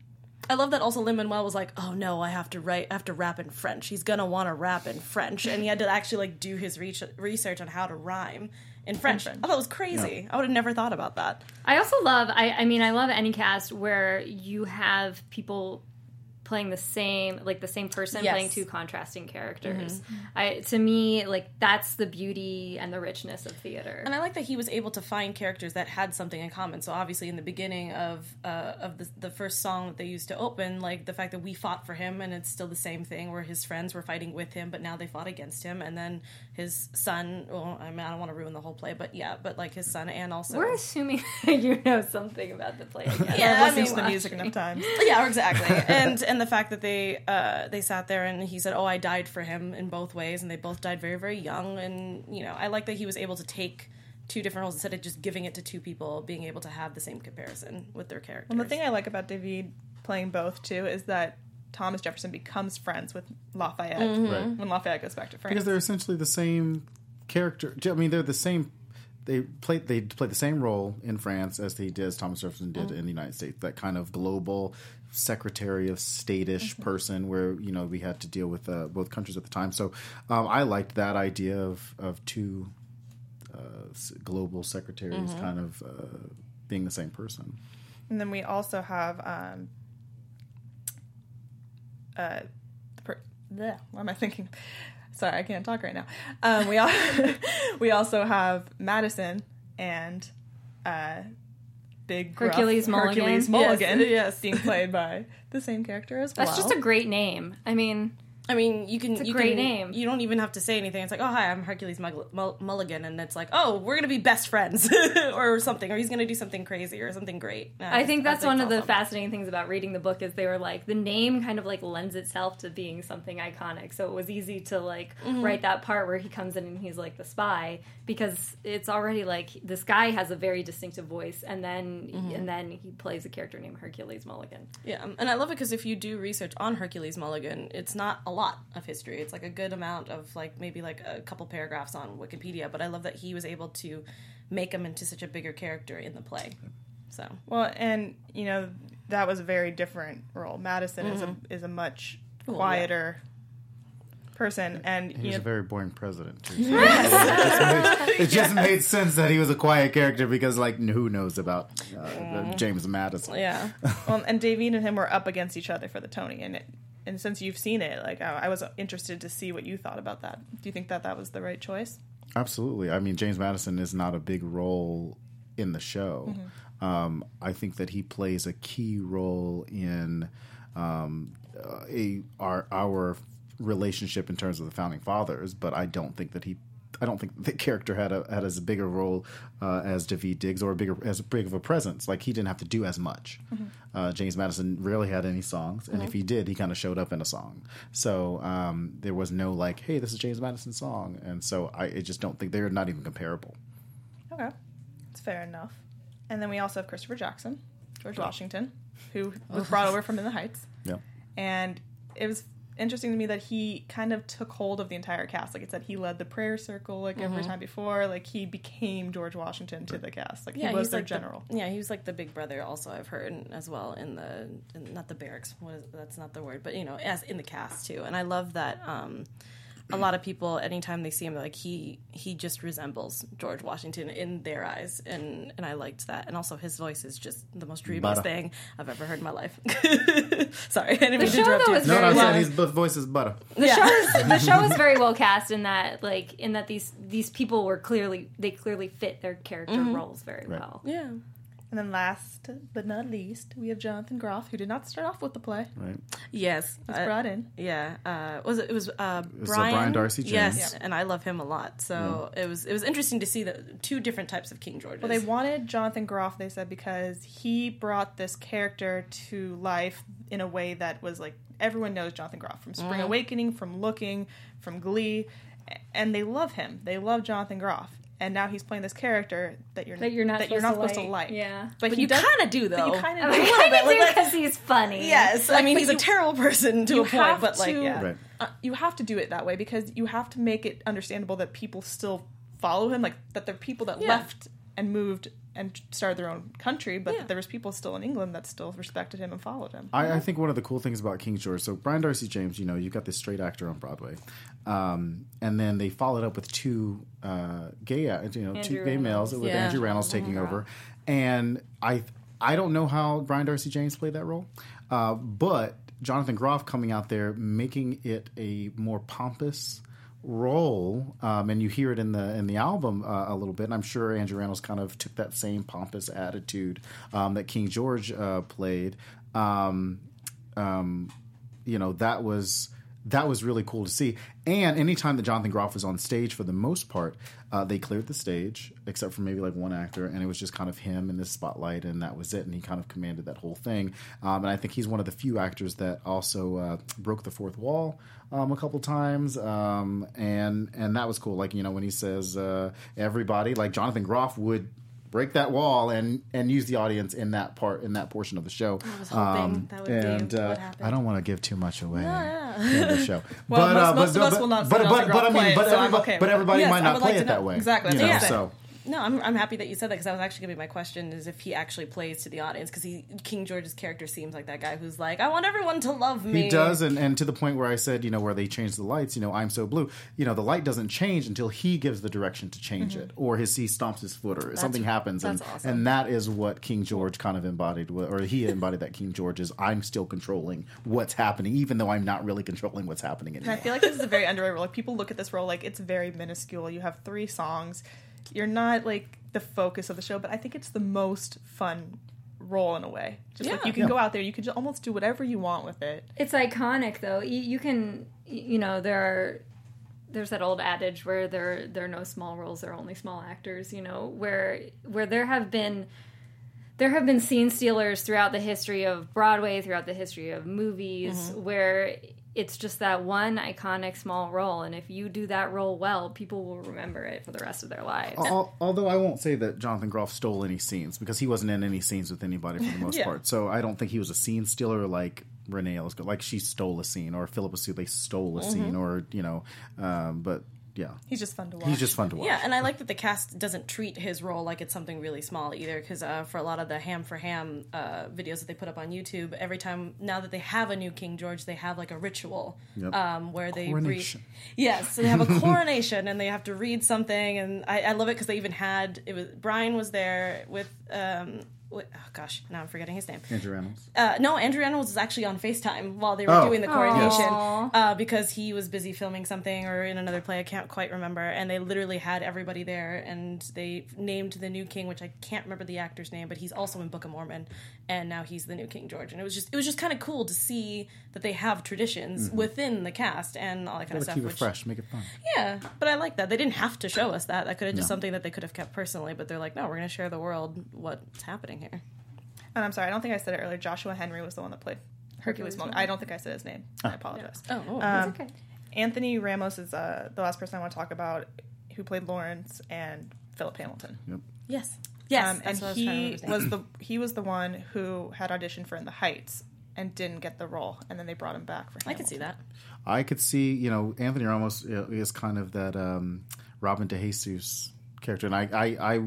I love that also Lin Manuel was like, "Oh no, I have to write, I have to rap in French. He's gonna want to rap in French," and he had to actually like do his re- research on how to rhyme in French. French. I thought it was crazy. I would have never thought about that. I also love. I, I mean, I love any cast where you have people playing the same, like the same person Yes. playing two contrasting characters. I to me, like that's the beauty and the richness of theater. And I like that he was able to find characters that had something in common. So obviously, in the beginning of uh, of the, the first song that they used to open, like the fact that we fought for him, and it's still the same thing where his friends were fighting with him, but now they fought against him, and then his son. Well, I mean, I don't want to ruin the whole play, but yeah, but like his son and also We're assuming you know something about the play. Again. Yeah, I've listened mean, to the music enough times. yeah, exactly. and and the fact that they uh, they sat there and he said, "Oh, I died for him in both ways," and they both died very very young. And you know, I like that he was able to take two different roles instead of just giving it to two people, being able to have the same comparison with their characters. And the thing I like about Daveed playing both too is that Thomas Jefferson becomes friends with Lafayette Right. when Lafayette goes back to France. because they're essentially the same character. I mean, they're the same. They play they play the same role in France as he did, as Thomas Jefferson did in the United States. That kind of global Secretary of State-ish person, where you know we had to deal with uh, both countries at the time. So um, I liked that idea of of two uh, global secretaries kind of uh, being the same person. And then we also have um, uh, per- bleh, what am I thinking? Sorry, I can't talk right now. Um, we all we also have Madison and uh, Big gruff Hercules Mulligan. Hercules Yes, Mulligan, yes. being played by the same character as well. That's just a great name. I mean, I mean, you can It's a you great can, name. You don't even have to say anything. It's like, "Oh, hi, I'm Hercules Mull- Mulligan," and it's like, "Oh, we're gonna be best friends," or something, or he's gonna do something crazy or something great. I think that's one of the fascinating things about reading the book is they were like the name kind of like lends itself to being something iconic. So it was easy to like Mm-hmm. write that part where he comes in and he's like the spy because it's already like this guy has a very distinctive voice and then Mm-hmm. and then he plays a character named Hercules Mulligan. Yeah, and I love it because if you do research on Hercules Mulligan, it's not a lot of history. It's like a good amount of like maybe like a couple paragraphs on Wikipedia. But I love that he was able to make him into such a bigger character in the play. So Well, and you know that was a very different role. Madison is a is a much quieter person, and He you was know a very boring president. Too, so it, just made, it just made sense that he was a quiet character because, like, who knows about uh, James Madison? yeah, well, and Daveed and him were up against each other for the Tony, and it, and since you've seen it, like I, I was interested to see what you thought about that. Do you think that that was the right choice? Absolutely. I mean, James Madison is not a big role in the show. Um, I think that he plays a key role in um, uh, a our our relationship in terms of the founding fathers, but I don't think that he. I don't think the character had a had as big a role uh, as Daveed Diggs or a bigger as big of a presence. Like he didn't have to do as much. Uh, James Madison rarely had any songs, and if he did, he kind of showed up in a song. So um, there was no like, "Hey, this is James Madison's song," and so I, I just don't think they're not even comparable. Okay, it's fair enough. And then we also have Christopher Jackson, George Washington. who was brought over from In the Heights, Yep. and it was interesting to me that he kind of took hold of the entire cast. Like it said, he led the prayer circle like every Mm-hmm. time before. Like he became George Washington to the cast. Like Yeah, he was their like general. The, yeah, he was like the big brother. Also, I've heard as well in the in, not the barracks. What is, that's not the word, but you know, as in the cast too. And I love that. Um, a lot of people, anytime they see him, like he he just resembles George Washington in their eyes, and and I liked that. And also, his voice is just the most dreamiest Butter. thing I've ever heard in my life. Sorry, I didn't mean to show, interrupt though, you. is No, no, very I'm well. saying his voice is butter. the show is the show is very well cast in that like in that these these people were clearly they clearly fit their character mm-hmm. roles very Right. well. yeah, And then last but not least, we have Jonathan Groff, who did not start off with the play. Right. yes, He's I- brought in. Yeah, uh, was it? It was uh, was, uh, Brian. Brian Darcy James. Yes, and I love him a lot. So it was it was interesting to see the two different types of King Georges. Well, they wanted Jonathan Groff, they said, because he brought this character to life in a way that was like everyone knows Jonathan Groff from Spring Awakening, from Looking, from Glee, and they love him. They love Jonathan Groff. And now he's playing this character that you're That you're not that you're supposed not to supposed to like. like. Yeah. but, but he you kind of do but though. you kind of mean, do. I bit, like, because he's funny. yes, I mean but he's a terrible person to you a point, have but like to- yeah, Right. uh, you have to do it that way because you have to make it understandable that people still follow him, like that there are people that Yeah. left and moved and started their own country, but Yeah. there was people still in England that still respected him and followed him. I, I think one of the cool things about King George, so Brian Darcy James, you know, you got this straight actor on Broadway, um, and then they followed up with two uh, gay, you know, two Andrew gay males with Yeah. Andrew Reynolds taking over, and I I don't know how Brian Darcy James played that role, uh, but Jonathan Groff coming out there making it a more pompous role, um, and you hear it in the in the album uh, a little bit. And I'm sure Andrew Reynolds kind of took that same pompous attitude um, that King George uh, played. Um, um, you know that was that was really cool to see. And anytime that Jonathan Groff was on stage, for the most part, uh, they cleared the stage except for maybe like one actor, and it was just kind of him in the spotlight, and that was it. And he kind of commanded that whole thing. Um, and I think he's one of the few actors that also uh, broke the fourth wall um, a couple times, um, and and that was cool. Like you know when he says uh, everybody, like Jonathan Groff would. Break that wall and and use the audience in that part in that portion of the show. I was hoping that would be and, uh, what happened. I don't want to give too much away yeah. in the show. Well, but, most- uh, most but, of us but, will not see But, but, but I mean, but, so everybody, okay but everybody might I not play like to it that way. Exactly, You know, what I'm so No, I'm, I'm happy that you said that because that was actually going to be my question: is if he actually plays to the audience because he King George's character seems like that guy who's like, I want everyone to love me. he does, and, and to the point where I said, you know, where they change the lights, you know, I'm so blue. You know, the light doesn't change until he gives the direction to change it, or his he stomps his foot, or something happens, and Mm-hmm. that's awesome. and that is what King George kind of embodied, or he embodied that King George is I'm still controlling what's happening, even though I'm not really controlling what's happening And I feel like this is a very underrated role. Like people look at this role like it's very minuscule. You have three songs. You're not like the focus of the show, but I think it's the most fun role in a way. Just like you can Yeah. go out there, you can just almost do whatever you want with it. It's iconic though. You, you can, you know, there are. There's that old adage where there there are no small roles, there are only small actors. You know, where where there have been there have been scene stealers throughout the history of Broadway, throughout the history of movies, mm-hmm. where it's just that one iconic small role, and if you do that role well, people will remember it for the rest of their lives. Al- Although I won't say that Jonathan Groff stole any scenes because he wasn't in any scenes with anybody for the most Yeah. part. So I don't think he was a scene stealer like Renee Elise, like she stole a scene, or Phillipa Soo they stole a scene, or you know. Um, but yeah, He's just fun to watch. he's just fun to watch. Yeah, and I like that the cast doesn't treat his role like it's something really small either. Because uh, for a lot of the Ham for Ham uh, videos that they put up on YouTube, every time now that they have a new King George, they have like a ritual Yep. um, where they Coronation. read. Yes, so they have a coronation and they have to read something, and I, I love it because they even had it was Brian was there with. Um, with, oh gosh, now I'm forgetting his name. Andrew Reynolds. Uh, no, Andrew Reynolds was actually on FaceTime while they were Oh. doing the coronation uh, because he was busy filming something or in another play. I can't quite remember. And they literally had everybody there and they named the new king, which I can't remember the actor's name, but he's also in Book of Mormon. And now he's the new King George. And it was just it was just kind of cool to see that they have traditions within the cast and all that kind of stuff. keep it fresh, make it fun. yeah, but I like that. They didn't have to show us that. That could have just something that they could have kept personally. But they're like, no, we're going to share the world what's happening here. And I'm sorry, I don't think I said it earlier. Joshua Henry was the one that played Hercules Hercules Monk. Monk. I don't think I said his name. I apologize. Oh, oh. Um, okay. Anthony Ramos is uh, the last person I want to talk about who played Lawrence and Philip Hamilton. Yep. yes. Yes, Um, and that's what I was to he was the he was the one who had auditioned for In the Heights and didn't get the role, and then they brought him back for. I could see that. I could see, you know, Anthony Ramos uh, is kind of that um, Robin DeJesus character, and I, I, I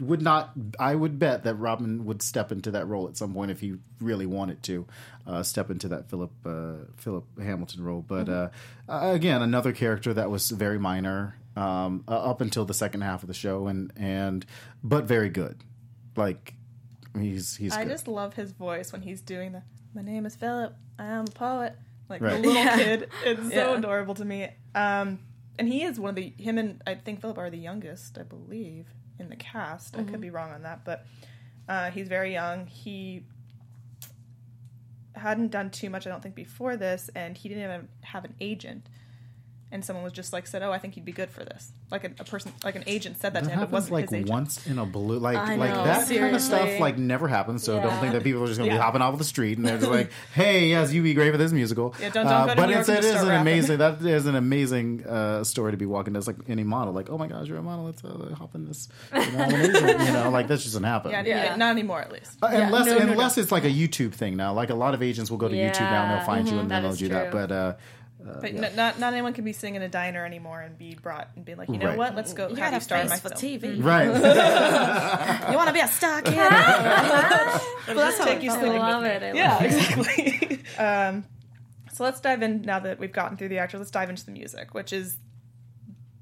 would not, I would bet that Robin would step into that role at some point if he really wanted to uh, step into that Philip uh, Philip Hamilton role. But uh, uh, again, another character that was very minor um, uh, up until the second half of the show, and and but very good. Like he's he's. I good. just love his voice when he's doing the "My name is Philip, I am a poet." Like Right. the little kid, it's so Yeah. adorable to me. Um, and he is one of the him and I think Philip are the youngest, I believe, in the cast. I could be wrong on that, but uh, he's very young. He hadn't done too much, I don't think, before this, and he didn't even have an agent. And someone was just like said, "Oh, I think you'd be good for this." Like a, a person, like an agent said that, That to him. It wasn't like his agent. once in a blue, like I like know, that kind of stuff like never happens. So don't think that people are just going to Yeah. be hopping off the street and they're just like, "Hey, yes, you'd be great for this musical." Yeah, don't- don't go to but New York it's, and it just is start an rapping. amazing that is an amazing uh, story to be walking. That's like any model, like, "Oh my gosh, you're a model. Let's uh, hop in this." You know, I'm an agent, you know, like that just doesn't happen. Yeah, yeah, not anymore at least. Uh, unless no, no, no. unless it's like a YouTube thing now. Like a lot of agents will go to YouTube now and they'll find you Mhm. and then they'll do that. true. But uh, But n- not not anyone can be sitting in a diner anymore and be brought and be like, you know Right. what? Let's go You have got a star in my face for. TV. right. You want to be a star kid? Well, that's how Take you it felt. I love it. I love Yeah, exactly. um, so let's dive in now that we've gotten through the actors. Let's dive into the music, which is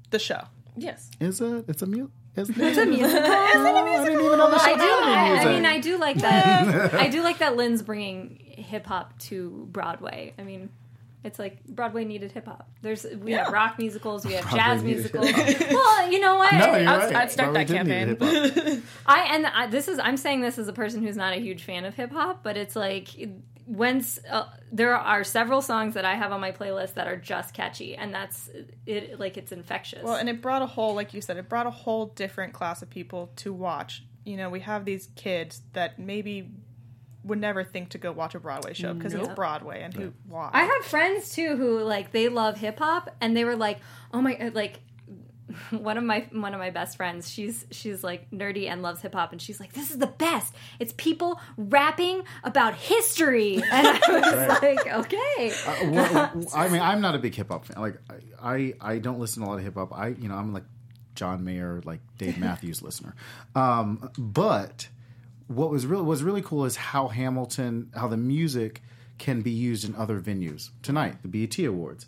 the show. Yes. Is it? It's a mute. It's, It's a musical. Is it a musical? I didn't even know the show I do. I, I mean, I do like that. I do like that Lin's bringing hip hop to Broadway. I mean, it's like Broadway needed hip hop. There's we have rock musicals, we have jazz musicals. well, you know what? No, you're I'd- right. I'd start Probably that campaign. I and I, this is I'm saying this as a person who's not a huge fan of hip hop, but it's like when uh, there are several songs that I have on my playlist that are just catchy, and that's it. Like it's infectious. Well, and it brought a whole, like you said, it brought a whole different class of people to watch. You know, we have these kids that maybe would never think to go watch a Broadway show because it's Broadway, and who why? I have friends too who like they love hip hop, and they were like, "Oh my!" Like one of my one of my best friends, she's she's like nerdy and loves hip hop, and she's like, "This is the best. It's people rapping about history." And I was like, "Okay." well, I mean, I'm not a big hip hop fan. Like, I, I, I don't listen to a lot of hip hop. I, you know, I'm like John Mayer, like Dave Matthews listener. Um, but what was really was really cool is how Hamilton, how the music can be used in other venues. Tonight, the BET Awards.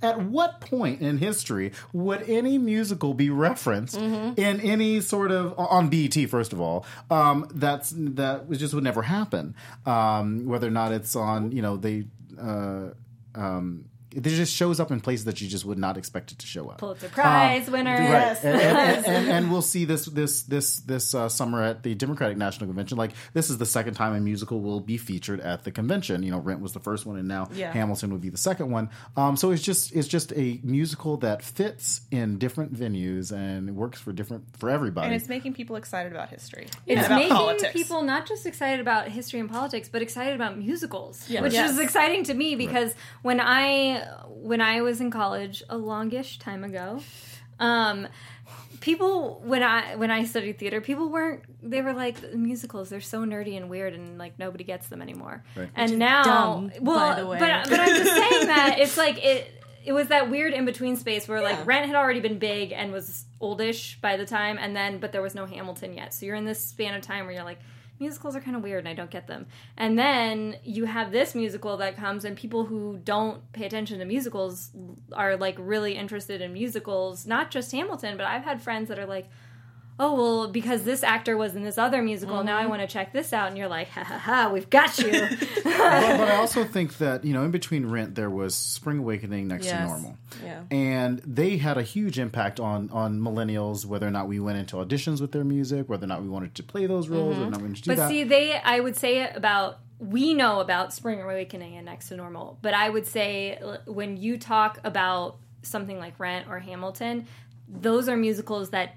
At what point in history would any musical be referenced in any sort of on BET? First of all, um, that's that just would never happen. Um, whether or not it's on, you know, they. Uh, um, it just shows up in places that you just would not expect it to show up. Pulitzer Prize winner. Right, and, and, and, and we'll see this this this this uh, summer at the Democratic National Convention. Like this is the second time a musical will be featured at the convention. You know, Rent was the first one, and now Yeah. Hamilton would be the second one. Um, so it's just it's just a musical that fits in different venues and works for different for everybody. and it's making people excited about history. It's and about making politics. people not just excited about history and politics, but excited about musicals, which Yes. is exciting to me because when I when I was in college a longish time ago, um, people when I when I studied theater, people weren't they were like musicals. They're so nerdy and weird, and like nobody gets them anymore. And now, dumb, well, by the way. but but I'm just saying that it's like it it was that weird in between space where like Rent had already been big and was oldish by the time, and then but there was no Hamilton yet. So you're in this span of time where you're like. Musicals are kind of weird and I don't get them. And then you have this musical that comes, and people who don't pay attention to musicals are like really interested in musicals, not just Hamilton, but I've had friends that are like, oh well because this actor was in this other musical now i mm-hmm. want to check this out and you're like ha ha ha we've got you but, but I also think that you know, in between Rent, there was Spring Awakening next to Normal, Yeah. and they had a huge impact on on millennials. Whether or not we went into auditions with their music, whether or not we wanted to play those roles, whether or mm-hmm. not we wanted to do but that. see they i would say about we know about spring awakening and next to normal but i would say uh, when you talk about something like rent or hamilton those are musicals that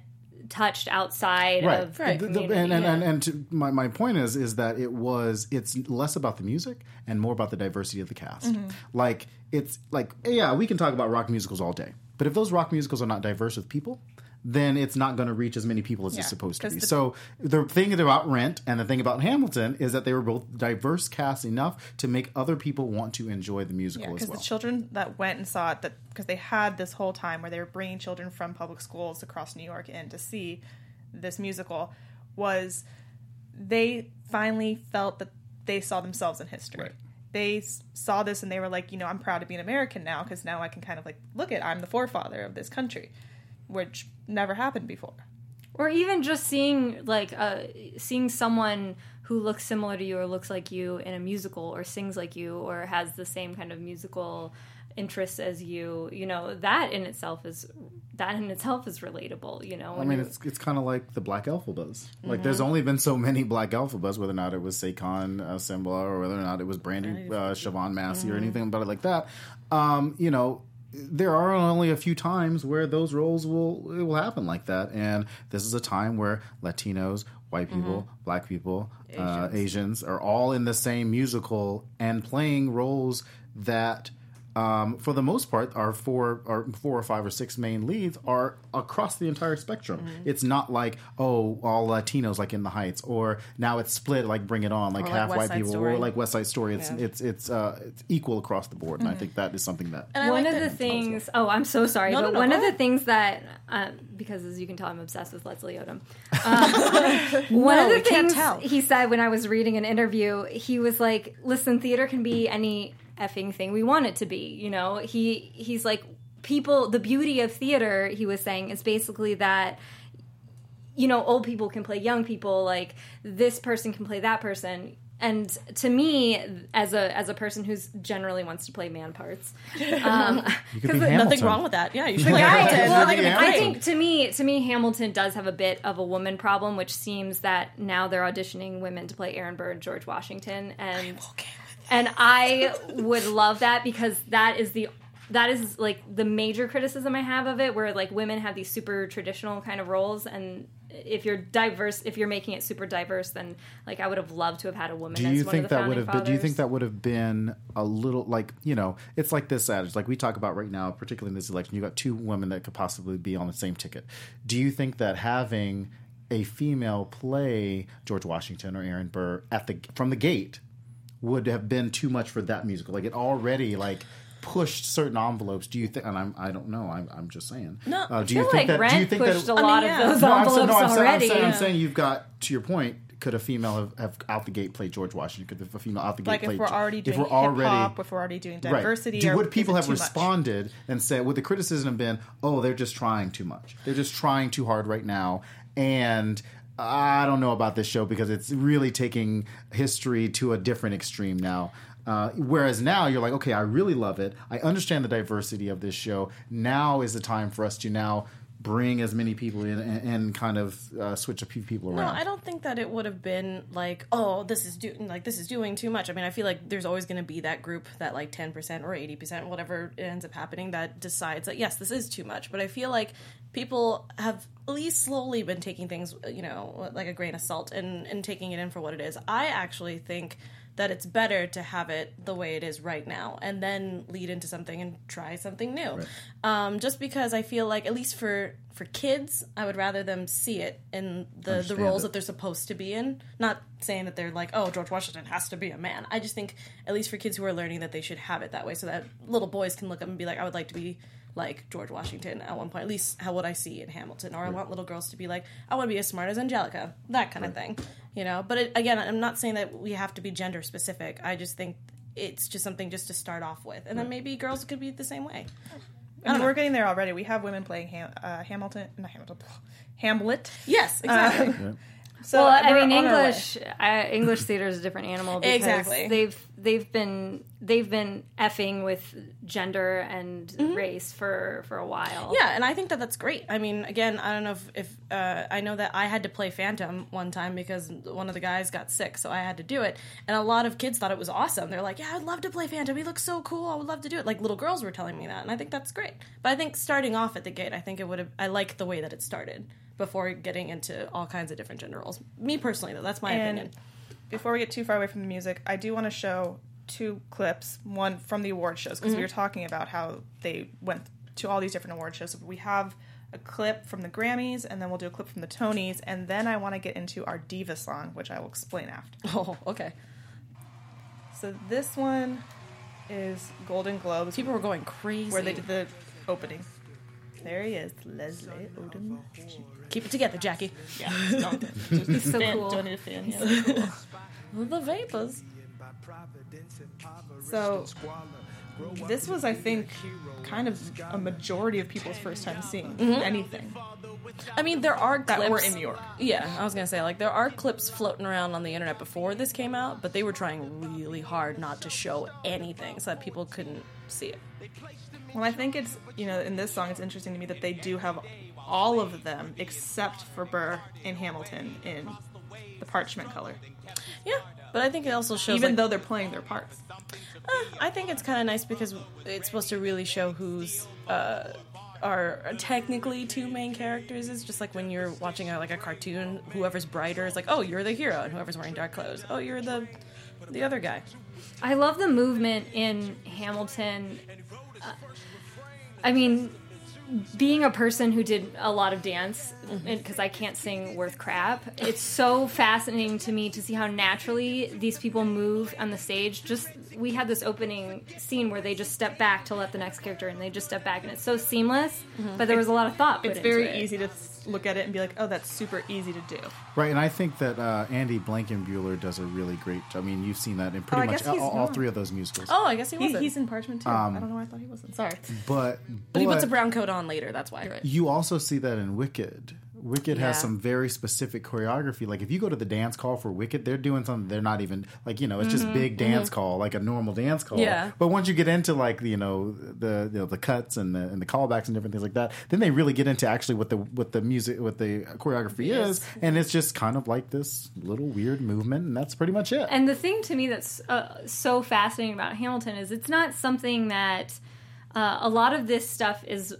touched outside of the The- the- community. and and, and, and to, my, my point is is that it was it's less about the music and more about the diversity of the cast. Mm-hmm. Like it's like yeah, we can talk about rock musicals all day, but if those rock musicals are not diverse with people, then it's not going to reach as many people as Yeah, it's supposed to be. the- so the thing about Rent and the thing about Hamilton is that they were both diverse casts enough to make other people want to enjoy the musical Yeah, as because well. the children that went and saw it, that because they had this whole time where they were bringing children from public schools across New York in to see this musical, was they finally felt that they saw themselves in history. Right. They saw this and they were like, you know, I'm proud to be an American now because now I can kind of like look at I'm the forefather of this country, which never happened before. or even just seeing like uh, seeing someone who looks similar to you or looks like you in a musical or sings like you or has the same kind of musical interests as you you know that in itself is that in itself is relatable you know I mean, it's it's kind of like the Black Elphabas. Like, there's only been so many Black Elphabas, whether or not it was Saycon uh, Sengbloh or whether or not it was Brandi uh, Chavonne Massey or anything about it like that. Um, you know, there are only a few times where those roles will it will happen like that, and this is a time where Latinos, white people, Black people, Asians. Uh, Asians are all in the same musical and playing roles that um, for the most part, our four, our four or five or six main leads are across the entire spectrum. Mm-hmm. It's not like oh, all Latinos like in the Heights, or now it's split like Bring It On, like like half West white Side people, Story. or like West Side Story. It's Yeah. Mm-hmm. it's it's uh, it's equal across the board, and I think that is something that. And one like of the things oh i'm so sorry No, no, but no, one of the things that um, because as you can tell i'm obsessed with leslie odom um, one of we the can't things tell. he said when i was reading an interview he was like listen theater can be any effing thing we want it to be you know he he's like people the beauty of theater he was saying is basically that you know, old people can play young people, like this person can play that person. And to me, as a as a person who's generally wants to play man parts, um, You could be it- Nothing wrong with that. Yeah, you should play Right. Hamilton. Well, I think it'd be yeah. I think to me, to me, Hamilton does have a bit of a woman problem, which seems that now they're auditioning women to play Aaron Burr and George Washington, and and I would love that because that is the that is like the major criticism I have of it, where like women have these super traditional kind of roles, and if you're diverse, if you're making it super diverse, then like I would have loved to have had a woman. Do as you one think of the that would have been? Do you think that would have been a little like you know? It's like this adage, like we talk about right now, particularly in this election. You got two women that could possibly be on the same ticket. Do you think that having a female play George Washington or Aaron Burr at the from the gate would have been too much for that musical? Like it already like pushed certain envelopes. Do you think? And I'm I don't know. I'm, I'm just saying. No, uh, do I you feel think like that? do you Rent think pushed that? a lot yeah. of those No, I'm envelopes no, I'm saying, I'm already. saying, I'm saying you've got to your point. Could a female have, have out the gate played George Washington? Could a female out the gate Like play if we're already doing if we're already hip hop, if we're already doing diversity, Do, would people have too much? responded and said, would the criticism have been, oh, they're just trying too much. They're just trying too hard right now, and I don't know about this show because it's really taking history to a different extreme now. Uh, whereas now you're like, okay, I really love it. I understand the diversity of this show. Now is the time for us to now bring as many people in and, and kind of uh, switch a few people around. No. I don't think that it would have been like, oh, this is doing like this is doing too much. I mean, I feel like there's always going to be that group that like ten percent or eighty percent, whatever it ends up happening, that decides that yes, this is too much. But I feel like people have at least slowly been taking things, you know, like a grain of salt and and taking it in for what it is. I actually think that it's better to have it the way it is right now and then lead into something and try something new um, just because i feel like at least for for kids i would rather them see it in the the roles it. that they're supposed to be in not saying that they're like oh george washington has to be a man i just think at least for kids who are learning that they should have it that way so that little boys can look up and be like i would like to be like George Washington at one point, at least how would I see in Hamilton, or I want little girls to be like, I want to be as smart as Angelica, that kind of thing, you know. But it, again, I'm not saying that we have to be gender specific. I just think it's just something just to start off with, and then maybe girls could be the same way. And we're getting there already. We have women playing Ham- uh, Hamilton, not Hamilton, Hamlet. Yes, exactly. So well, I mean, on our way. English uh, English theater is a different animal because Exactly. they've they've been they've been effing with gender and Mm-hmm. race for for a while. Yeah, and I think that that's great. I mean, again, I don't know if, if uh, I know that I had to play Phantom one time because one of the guys got sick, so I had to do it. And a lot of kids thought it was awesome. They're like, "Yeah, I'd love to play Phantom. He looks so cool. I would love to do it." Like little girls were telling me that, and I think that's great. But I think starting off at the gate, I think it would have. I like the way that it started before getting into all kinds of different gender roles. Me personally, though, that's my And opinion. before we get too far away from the music, I do want to show two clips. One from the award shows because we were mm-hmm. talking about how they went to all these different award shows. We have a clip from the Grammys, and then we'll do a clip from the Tonys, and then I want to get into our diva song, which I will explain after. Oh, okay. So this one is Golden Globes, People were going crazy. where they did the opening. There he is, Leslie Odom. Keep it together, Jackie. Yeah, don't, He's so cool. don't need a fan. Yeah. The vapors. So this was, I think, kind of a majority of people's first time seeing mm-hmm. anything I mean, there are clips that were in New York. Yeah, I was gonna say like there are clips floating around on the internet before this came out, but they were trying really hard not to show anything so that people couldn't see it. Well, I think it's you know in this song it's interesting to me that they do have all of them except for Burr and Hamilton in the parchment color, Yeah, but I think it also shows. even like, though they're playing their parts. Eh, I think it's kind of nice because it's supposed to really show who's uh, are technically two main characters. It's just like when you're watching a, like a cartoon, whoever's brighter is like, oh, you're the hero, and whoever's wearing dark clothes, oh, you're the the other guy. I love the movement in Hamilton. I mean, being a person who did a lot of dance, mm-hmm. because I can't sing worth crap, it's so fascinating to me to see how naturally these people move on the stage. Just we had this opening scene where they just step back to let the next character in. They just step back, and it's so seamless. Mm-hmm. But there was a lot of thought. Put It's into very it. easy to look at it and be like, oh, that's super easy to do. Right, and I think that uh, Andy Blankenbuehler does a really great. I mean, you've seen that in Oh, pretty I much all, all three of those musicals. Oh, I guess he He, wasn't. he's in parchment too. Um, I don't know why I thought he wasn't. Sorry. But but he puts a brown coat on later. That's why. You also see that in Wicked. Wicked has some very specific choreography. Like if you go to the dance call for Wicked, they're doing something they're not even like you know it's just big dance call like a normal dance call. Yeah. But once you get into like you know the you know, the cuts and the and the callbacks and different things like that, then they really get into actually what the what the music what the choreography is, and it's just kind of like this little weird movement, and that's pretty much it. And the thing to me that's uh, so fascinating about Hamilton is it's not something that uh, a lot of this stuff is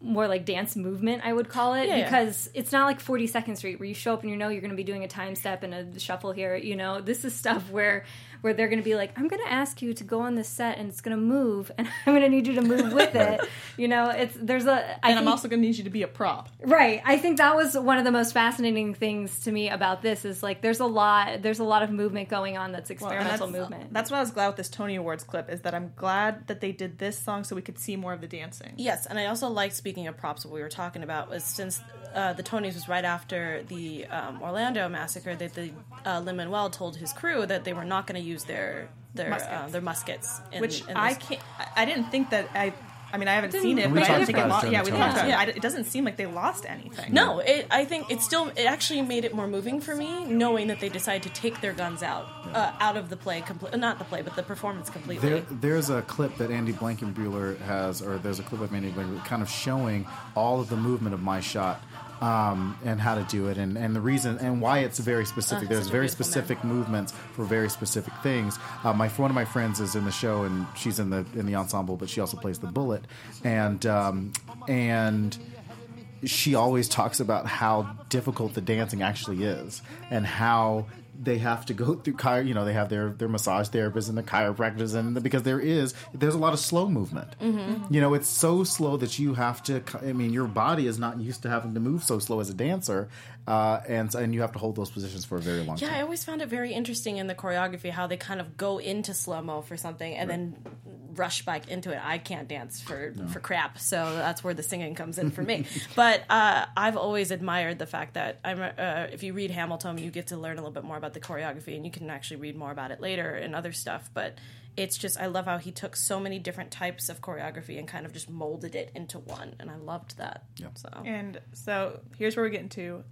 more like dance movement, I would call it, Yeah, yeah. because it's not like 42nd Street where you show up and you know you're going to be doing a time step and a shuffle here. You know, this is stuff where where they're going to be like, I'm going to ask you to go on this set and it's going to move, and I'm going to need you to move with it. You know, it's there's a. I And I'm also going to need you to be a prop. Right. I think that was one of the most fascinating things to me about this is like there's a lot there's a lot of movement going on that's Well, experimental that's, movement. That's what I was glad with this Tony Awards clip is that I'm glad that they did this song so we could see more of the dancing. Yes, and I also like speaking of props. What we were talking about was since uh, the Tonys was right after the um, Orlando massacre, that the uh, Lin Manuel told his crew that they were not going to use their their Muskets. Uh, their muskets. In, Which in I can't. I- I didn't think that I. I mean, I haven't seen it, make but I a don't think it difference. lost. Yeah, we Yeah. talked about it. It doesn't seem like they lost anything. No, it, I think it still it actually made it more moving for me, knowing that they decided to take their guns out uh, out of the play, compl- not the play, but the performance completely. There, there's a clip that Andy Blankenbuehler has, or there's a clip of Andy Blankenbuehler kind of showing all of the movement of my shot um, and how to do it, and, and the reason and why it's very specific. Oh, there's very specific movements for very specific things. Uh, my one of my friends is in the show, and she's in the in the ensemble, but she also plays the bullet, and um, and she always talks about how difficult the dancing actually is and how they have to go through chi- you know they have their their massage therapists and the chiropractors and because there is there's a lot of slow movement. You know it's so slow that you have to i mean your body is not used to having to move so slow as a dancer uh, and and you have to hold those positions for a very long time. Yeah, I always found it very interesting in the choreography how they kind of go into slow mo for something and then rush back into it. I can't dance for for crap, so that's where the singing comes in for me. but uh, I've always admired the fact that I'm uh, if you read Hamilton, you get to learn a little bit more about the choreography, and you can actually read more about it later and other stuff. But it's just I love how he took so many different types of choreography and kind of just molded it into one, and I loved that. Yeah. So And so here's where we're getting to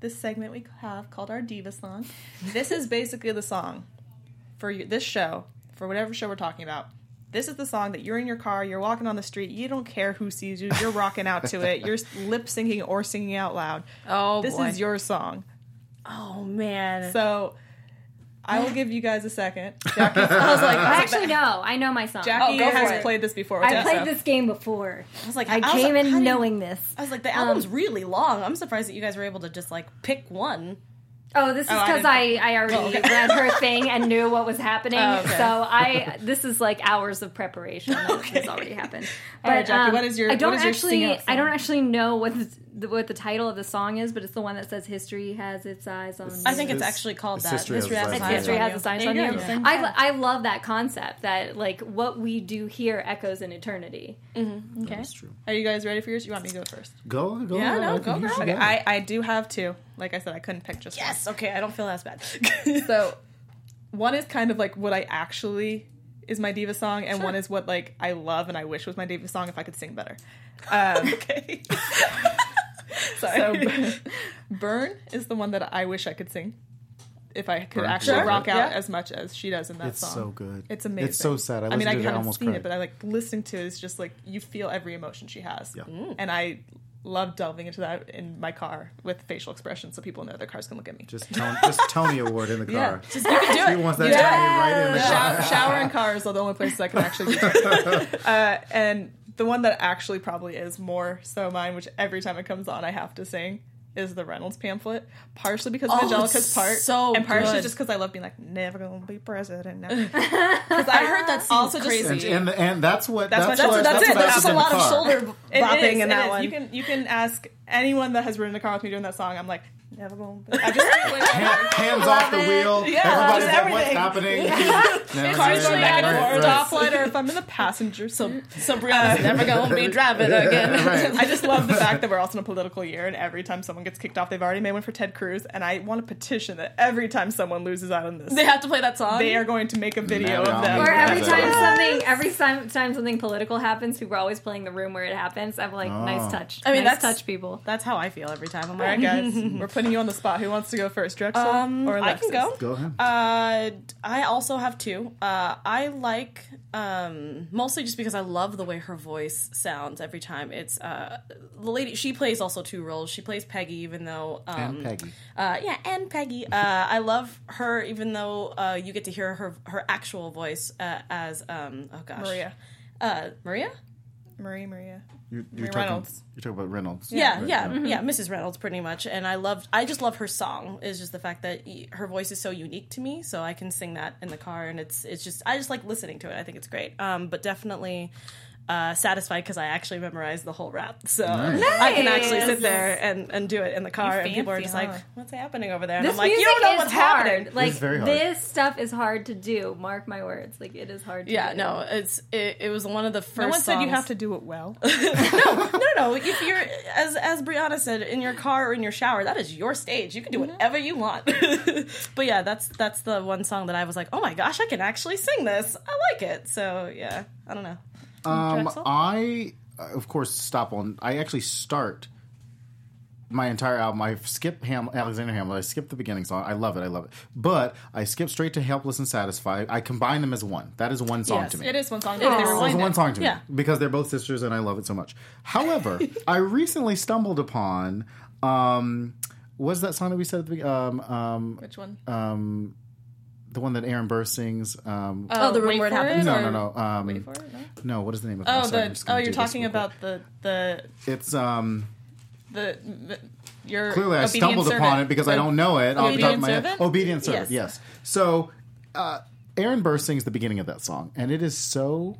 this segment we have called our diva song. this is basically the song for you, this show, for whatever show we're talking about. This is the song that you're in your car, you're walking on the street, you don't care who sees you, you're rocking out to it, you're lip syncing or singing out loud. Oh, this boy. is your song. oh man, So I will give you guys a second. Jackie, I was like, I Actually, no, I know my song. Jackie Oh, has it. played this before. With I played this game before. I was like, I, was came like, in you- knowing this. I was like, the album's um, really long. I'm surprised that you guys were able to just like pick one. Oh, this is Oh, I because I, I, already read her thing and knew what was happening. Oh, okay. So I this is like hours of preparation that has already happened. But All right, Jackie, um, what is your- I don't actually I don't actually know what the, what the title of the song is, but it's the one that says "History has its eyes on." I think it's It's- actually called it's that. History Has Its Has Eyes on Eyes history has You. its eyes on you you. go. Sing I. I love that concept that like what we do here echoes in eternity. Okay. That's true. Are you guys ready for yours? You want me to go first? Go, go. Yeah, no, I go, think you girl. Okay. I, I do have two. Like I said, I couldn't pick just one. Yes. Okay, I don't feel as bad. So one is kind of like what I actually is my diva song, and one is what like I love and I wish was my diva song if I could sing better. Um, okay. so Burn is the one that I wish I could sing. If I could Burn? actually Sure. rock out Yeah. as much as she does in that It's song. so good. It's amazing. It's so sad. I I mean, I to I haven't almost seen cried. it, but I like listening to it. It's just like you feel every emotion she has. Yeah. And I love delving into that in my car with facial expressions, so people know their cars can look at me. Just, Tony, just Tony Award in the Yeah. car. Just you can do She it. wants that Yeah. Tony right in the Shower, car. shower and cars are the only places I can actually do it. uh, and the one that actually probably is more so mine, which every time it comes on I have to sing, is the Reynolds pamphlet. Partially because of Oh, Angelica's part, so and partially good. just because I love being like never gonna be president. Because I heard that also crazy. just And, and, and that's what That's that's, what- what that's- that's it. what That's a lot of shoulder bopping is, in it that is. one. You can you can ask anyone that has ridden a car with me during that song. I'm like never gonna. I just Hand- hands off the wheel. Yeah, Everybody's just like, what's everything. happening? No, cars no, going back and forth, right. stoplight, or if I'm in the passenger. So So Brianna's never gonna be driving again. Right. I just love the fact that we're also in a political year, and every time someone gets kicked off, they've already made one for Ted Cruz, and I want to petition that every time someone loses out on this, They have to play that song. they are going to make a video Never of them. Or every time something, every time, time something political happens, people are always playing the room where it happens. I'm like, Oh. nice touch. I mean, nice that's- touch, people. That's how I feel every time. I'm like, right, guys, we're putting you on the spot. Who wants to go first, Drexel Um, or I Alexis? can go. Go ahead. Uh, I also have two. Uh, I like um, mostly just because I love the way her voice sounds every time. It's uh, the lady. She plays also two roles. She plays Peggy, even though um, and Peggy. Uh, yeah, and Peggy. Uh, I love her, even though uh, you get to hear her her actual voice uh, as um, oh gosh, Maria, Uh, Maria. Marie, Maria. You're, you're talking. You're talking about Reynolds. Yeah, Right, yeah, right. yeah, Mrs. Reynolds, pretty much. And I loved, I just love her song. Is just the fact that her voice is so unique to me, so I can sing that in the car, and it's it's just I just like listening to it. I think it's great. Um, but definitely. Uh, satisfied because I actually memorized the whole rap, so Nice. I can actually sit there and, and do it in the car, You and people are just huh? like, "What's happening over there?" And This I'm like, music "You don't know is what's hard. happening." Like very hard. this stuff is hard to do. Mark my words. Like it is hard. to Yeah, do. no, it's it, it was one of the first. No one said you have to do it well. no, no, no. If you're as as Brianna said, in your car or in your shower, that is your stage. You can do Mm-hmm. whatever you want. but yeah, that's that's the one song that I was like, oh my gosh, I can actually sing this. I like it. So yeah, I don't know. Um, Drexel? I, uh, of course, stop on. I actually start my entire album. I skip Ham, Alexander Hamilton. I skip the beginning song. I love it. I love it. But I skip straight to Helpless and Satisfied. I combine them as one. That is one song Yes, to me. it is one song. is. It's one song to me Yeah. because they're both sisters and I love it so much. However, I recently stumbled upon um, what's that song that we said at the um, um, Which one? um, the one that Aaron Burr sings. Um, Oh, the room Wait where it for happens. no, no, no, um, Wait for it. No? no. What is the name of it? Oh, sorry, the oh, you're talking real quick. about the the It's um. the, the your Clearly, I stumbled servant. upon it because I don't know it. off the top of Obedient my head. Servant? Obedient servant. Yes. Yes. So, uh, Aaron Burr sings the beginning of that song, and it is so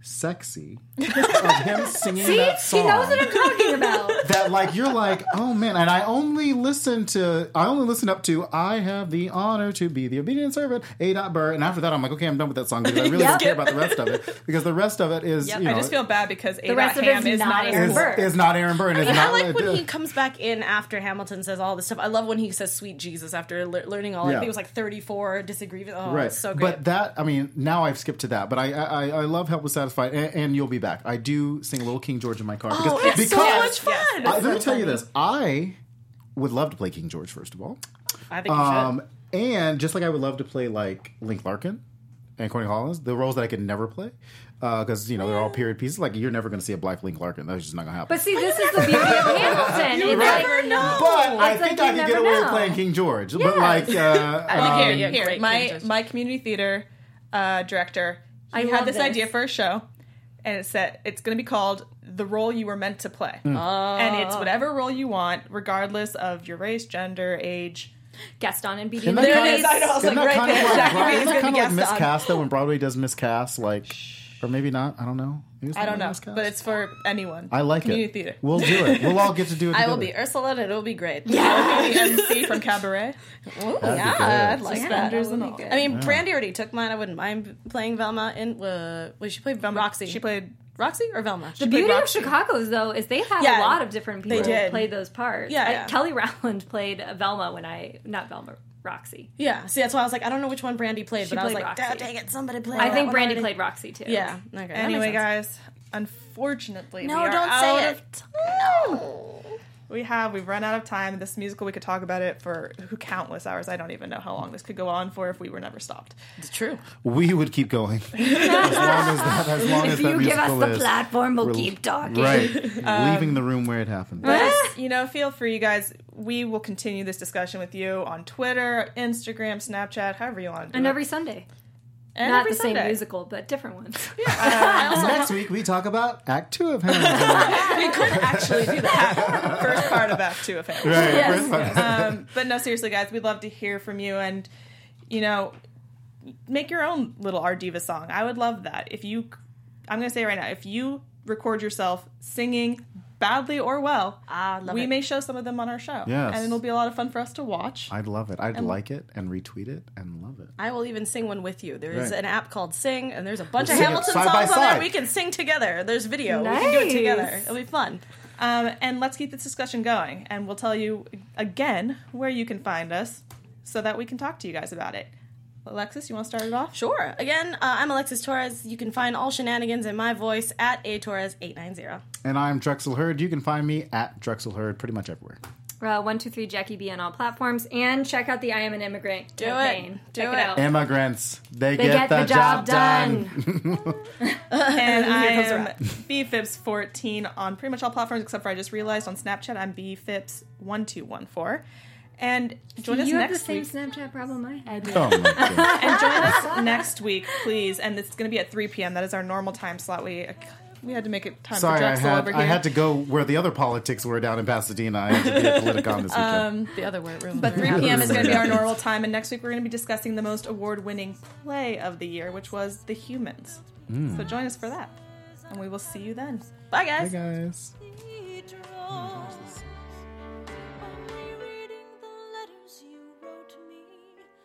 sexy of him singing See, that he song. knows what I'm talking about. that like you're like oh man and i only listen to i only listen up to i have the honor to be the obedient servant a dot burr and after that i'm like okay i'm done with that song because i really don't care about the rest of it because the rest of it is Yep, you know I just feel bad because The A. rest of Ham it's is not not Aaron is, Burr. is not aaron burr I it's mean, I not like when he comes back in after Hamilton says all this stuff. I love when he says "sweet Jesus" after le- learning all. I Yeah. think it was like thirty-four disagreements. Oh, right it's so great. but that i mean now i've skipped to that but i i, I love help with satisfied and, and you'll be back i do sing a little king george in my car because, oh, it's because so much fun. I, let me tell you this i would love to play king george first of all I think you Um, and just like I would love to play like Link Larkin and Corny Collins, the roles that I could never play because you know they're all period pieces. Like you're never going to see a black Link Larkin. That's just not going to happen. But see, this is the beauty of Hamilton. It's Right. like, no. But I It's think like I could get never away with playing King George. But like, uh, um, here, yeah, here, my my community theater uh, director. I He love had this this. idea for a show, and it said it's going to be called "The Role You Were Meant to Play," Hmm. and it's whatever role you want, regardless of your race, gender, age. guest on in Beauty and the that There kind of- I know, I was like, that right kind of like- Jackie right, Bee's isn't it gonna kind of like guest on. miscast though when Broadway does miscast, like, or maybe not. I don't know. I don't know, miscast. but it's for anyone. I like Community it. theater. We'll do it. We'll all get to do it. I will be Ursula, and it'll be great. I'll be the MC from Cabaret. Ooh, yeah. I'd like that. Suspenders and all. I mean, Brandy already took mine. I wouldn't mind playing Velma in. Uh, well, she played Roxy. She played. Roxy or Velma. The beauty of Chicago's though is they have Yeah, a lot of different people they did. play those parts. Yeah, I- yeah. Kelly Rowland played Velma when I not Velma Roxy. Yeah, see, that's why I was like, I don't know which one Brandy played, She but I was like, Roxy. "Oh, dang it, somebody played. I think one Brandy already." played Roxy too. Yeah. Okay. Anyway, guys, unfortunately, No, we are don't out say of it. No. We have. We've run out of time. This musical, we could talk about it for countless hours. I don't even know how long this could go on for if we were never stopped. It's true. We would keep going as long as that. As long as If that you give us the is. platform, we'll keep talking. Right, leaving the room where it happened. But, you know, feel free, you guys. We will continue this discussion with you on Twitter, Instagram, Snapchat, however you want to do And it. every Sunday. And Not every the same musical, but different ones. Next week we talk about Act Two of Hamilton. we could actually do that. First part of Act Two of Hamilton. right, first one. um, but no, seriously, guys, we'd love to hear from you, and you know, make your own little our diva song. I would love that. If you, I'm going to say it right now, if you record yourself singing badly or well, I love we it. may show some of them on our show. Yes. and it'll be a lot of fun for us to watch. I'd love it. I'd like it and retweet it and love it. I will even sing one with you. There is Right. an app called Sing, and there's a bunch We'll of sing it Hamilton side songs by on side. there. We can sing together. There's video. We can do it Nice. together. It'll be fun. Um, and let's keep this discussion going, and we'll tell you again where you can find us, so that we can talk to you guys about it. Alexis, you want to start it off? Sure. Again, uh, I'm Alexis Torres. You can find all shenanigans in my voice at a torres 890. And I'm Drexel Hurd. You can find me at Drexel Hurd pretty much everywhere. Uh, one two three Jackie B on all platforms, and check out the I Am an Immigrant Do campaign. it. Do check it. it out. Immigrants, they, They get, the, job, done. and I Here comes am Rat. bfips14 on pretty much all platforms except for I just realized on Snapchat I'm B bfips1214. And join us you have the next same week. Snapchat problem I had. Oh my god. And join us next week, please. And it's going to be at 3 p.m. That is our normal time slot. We we had to make it time Sorry, for I Drexel had over here. I had to go where the other politics were down in Pasadena. I had to be at Politicon this weekend. Um, the other way room. But 3 p.m. is going to be our normal time, and next week we're going to be discussing the most award-winning play of the year, which was The Humans. Hmm. So join us for that, and we will see you then. Bye, hey guys. guys.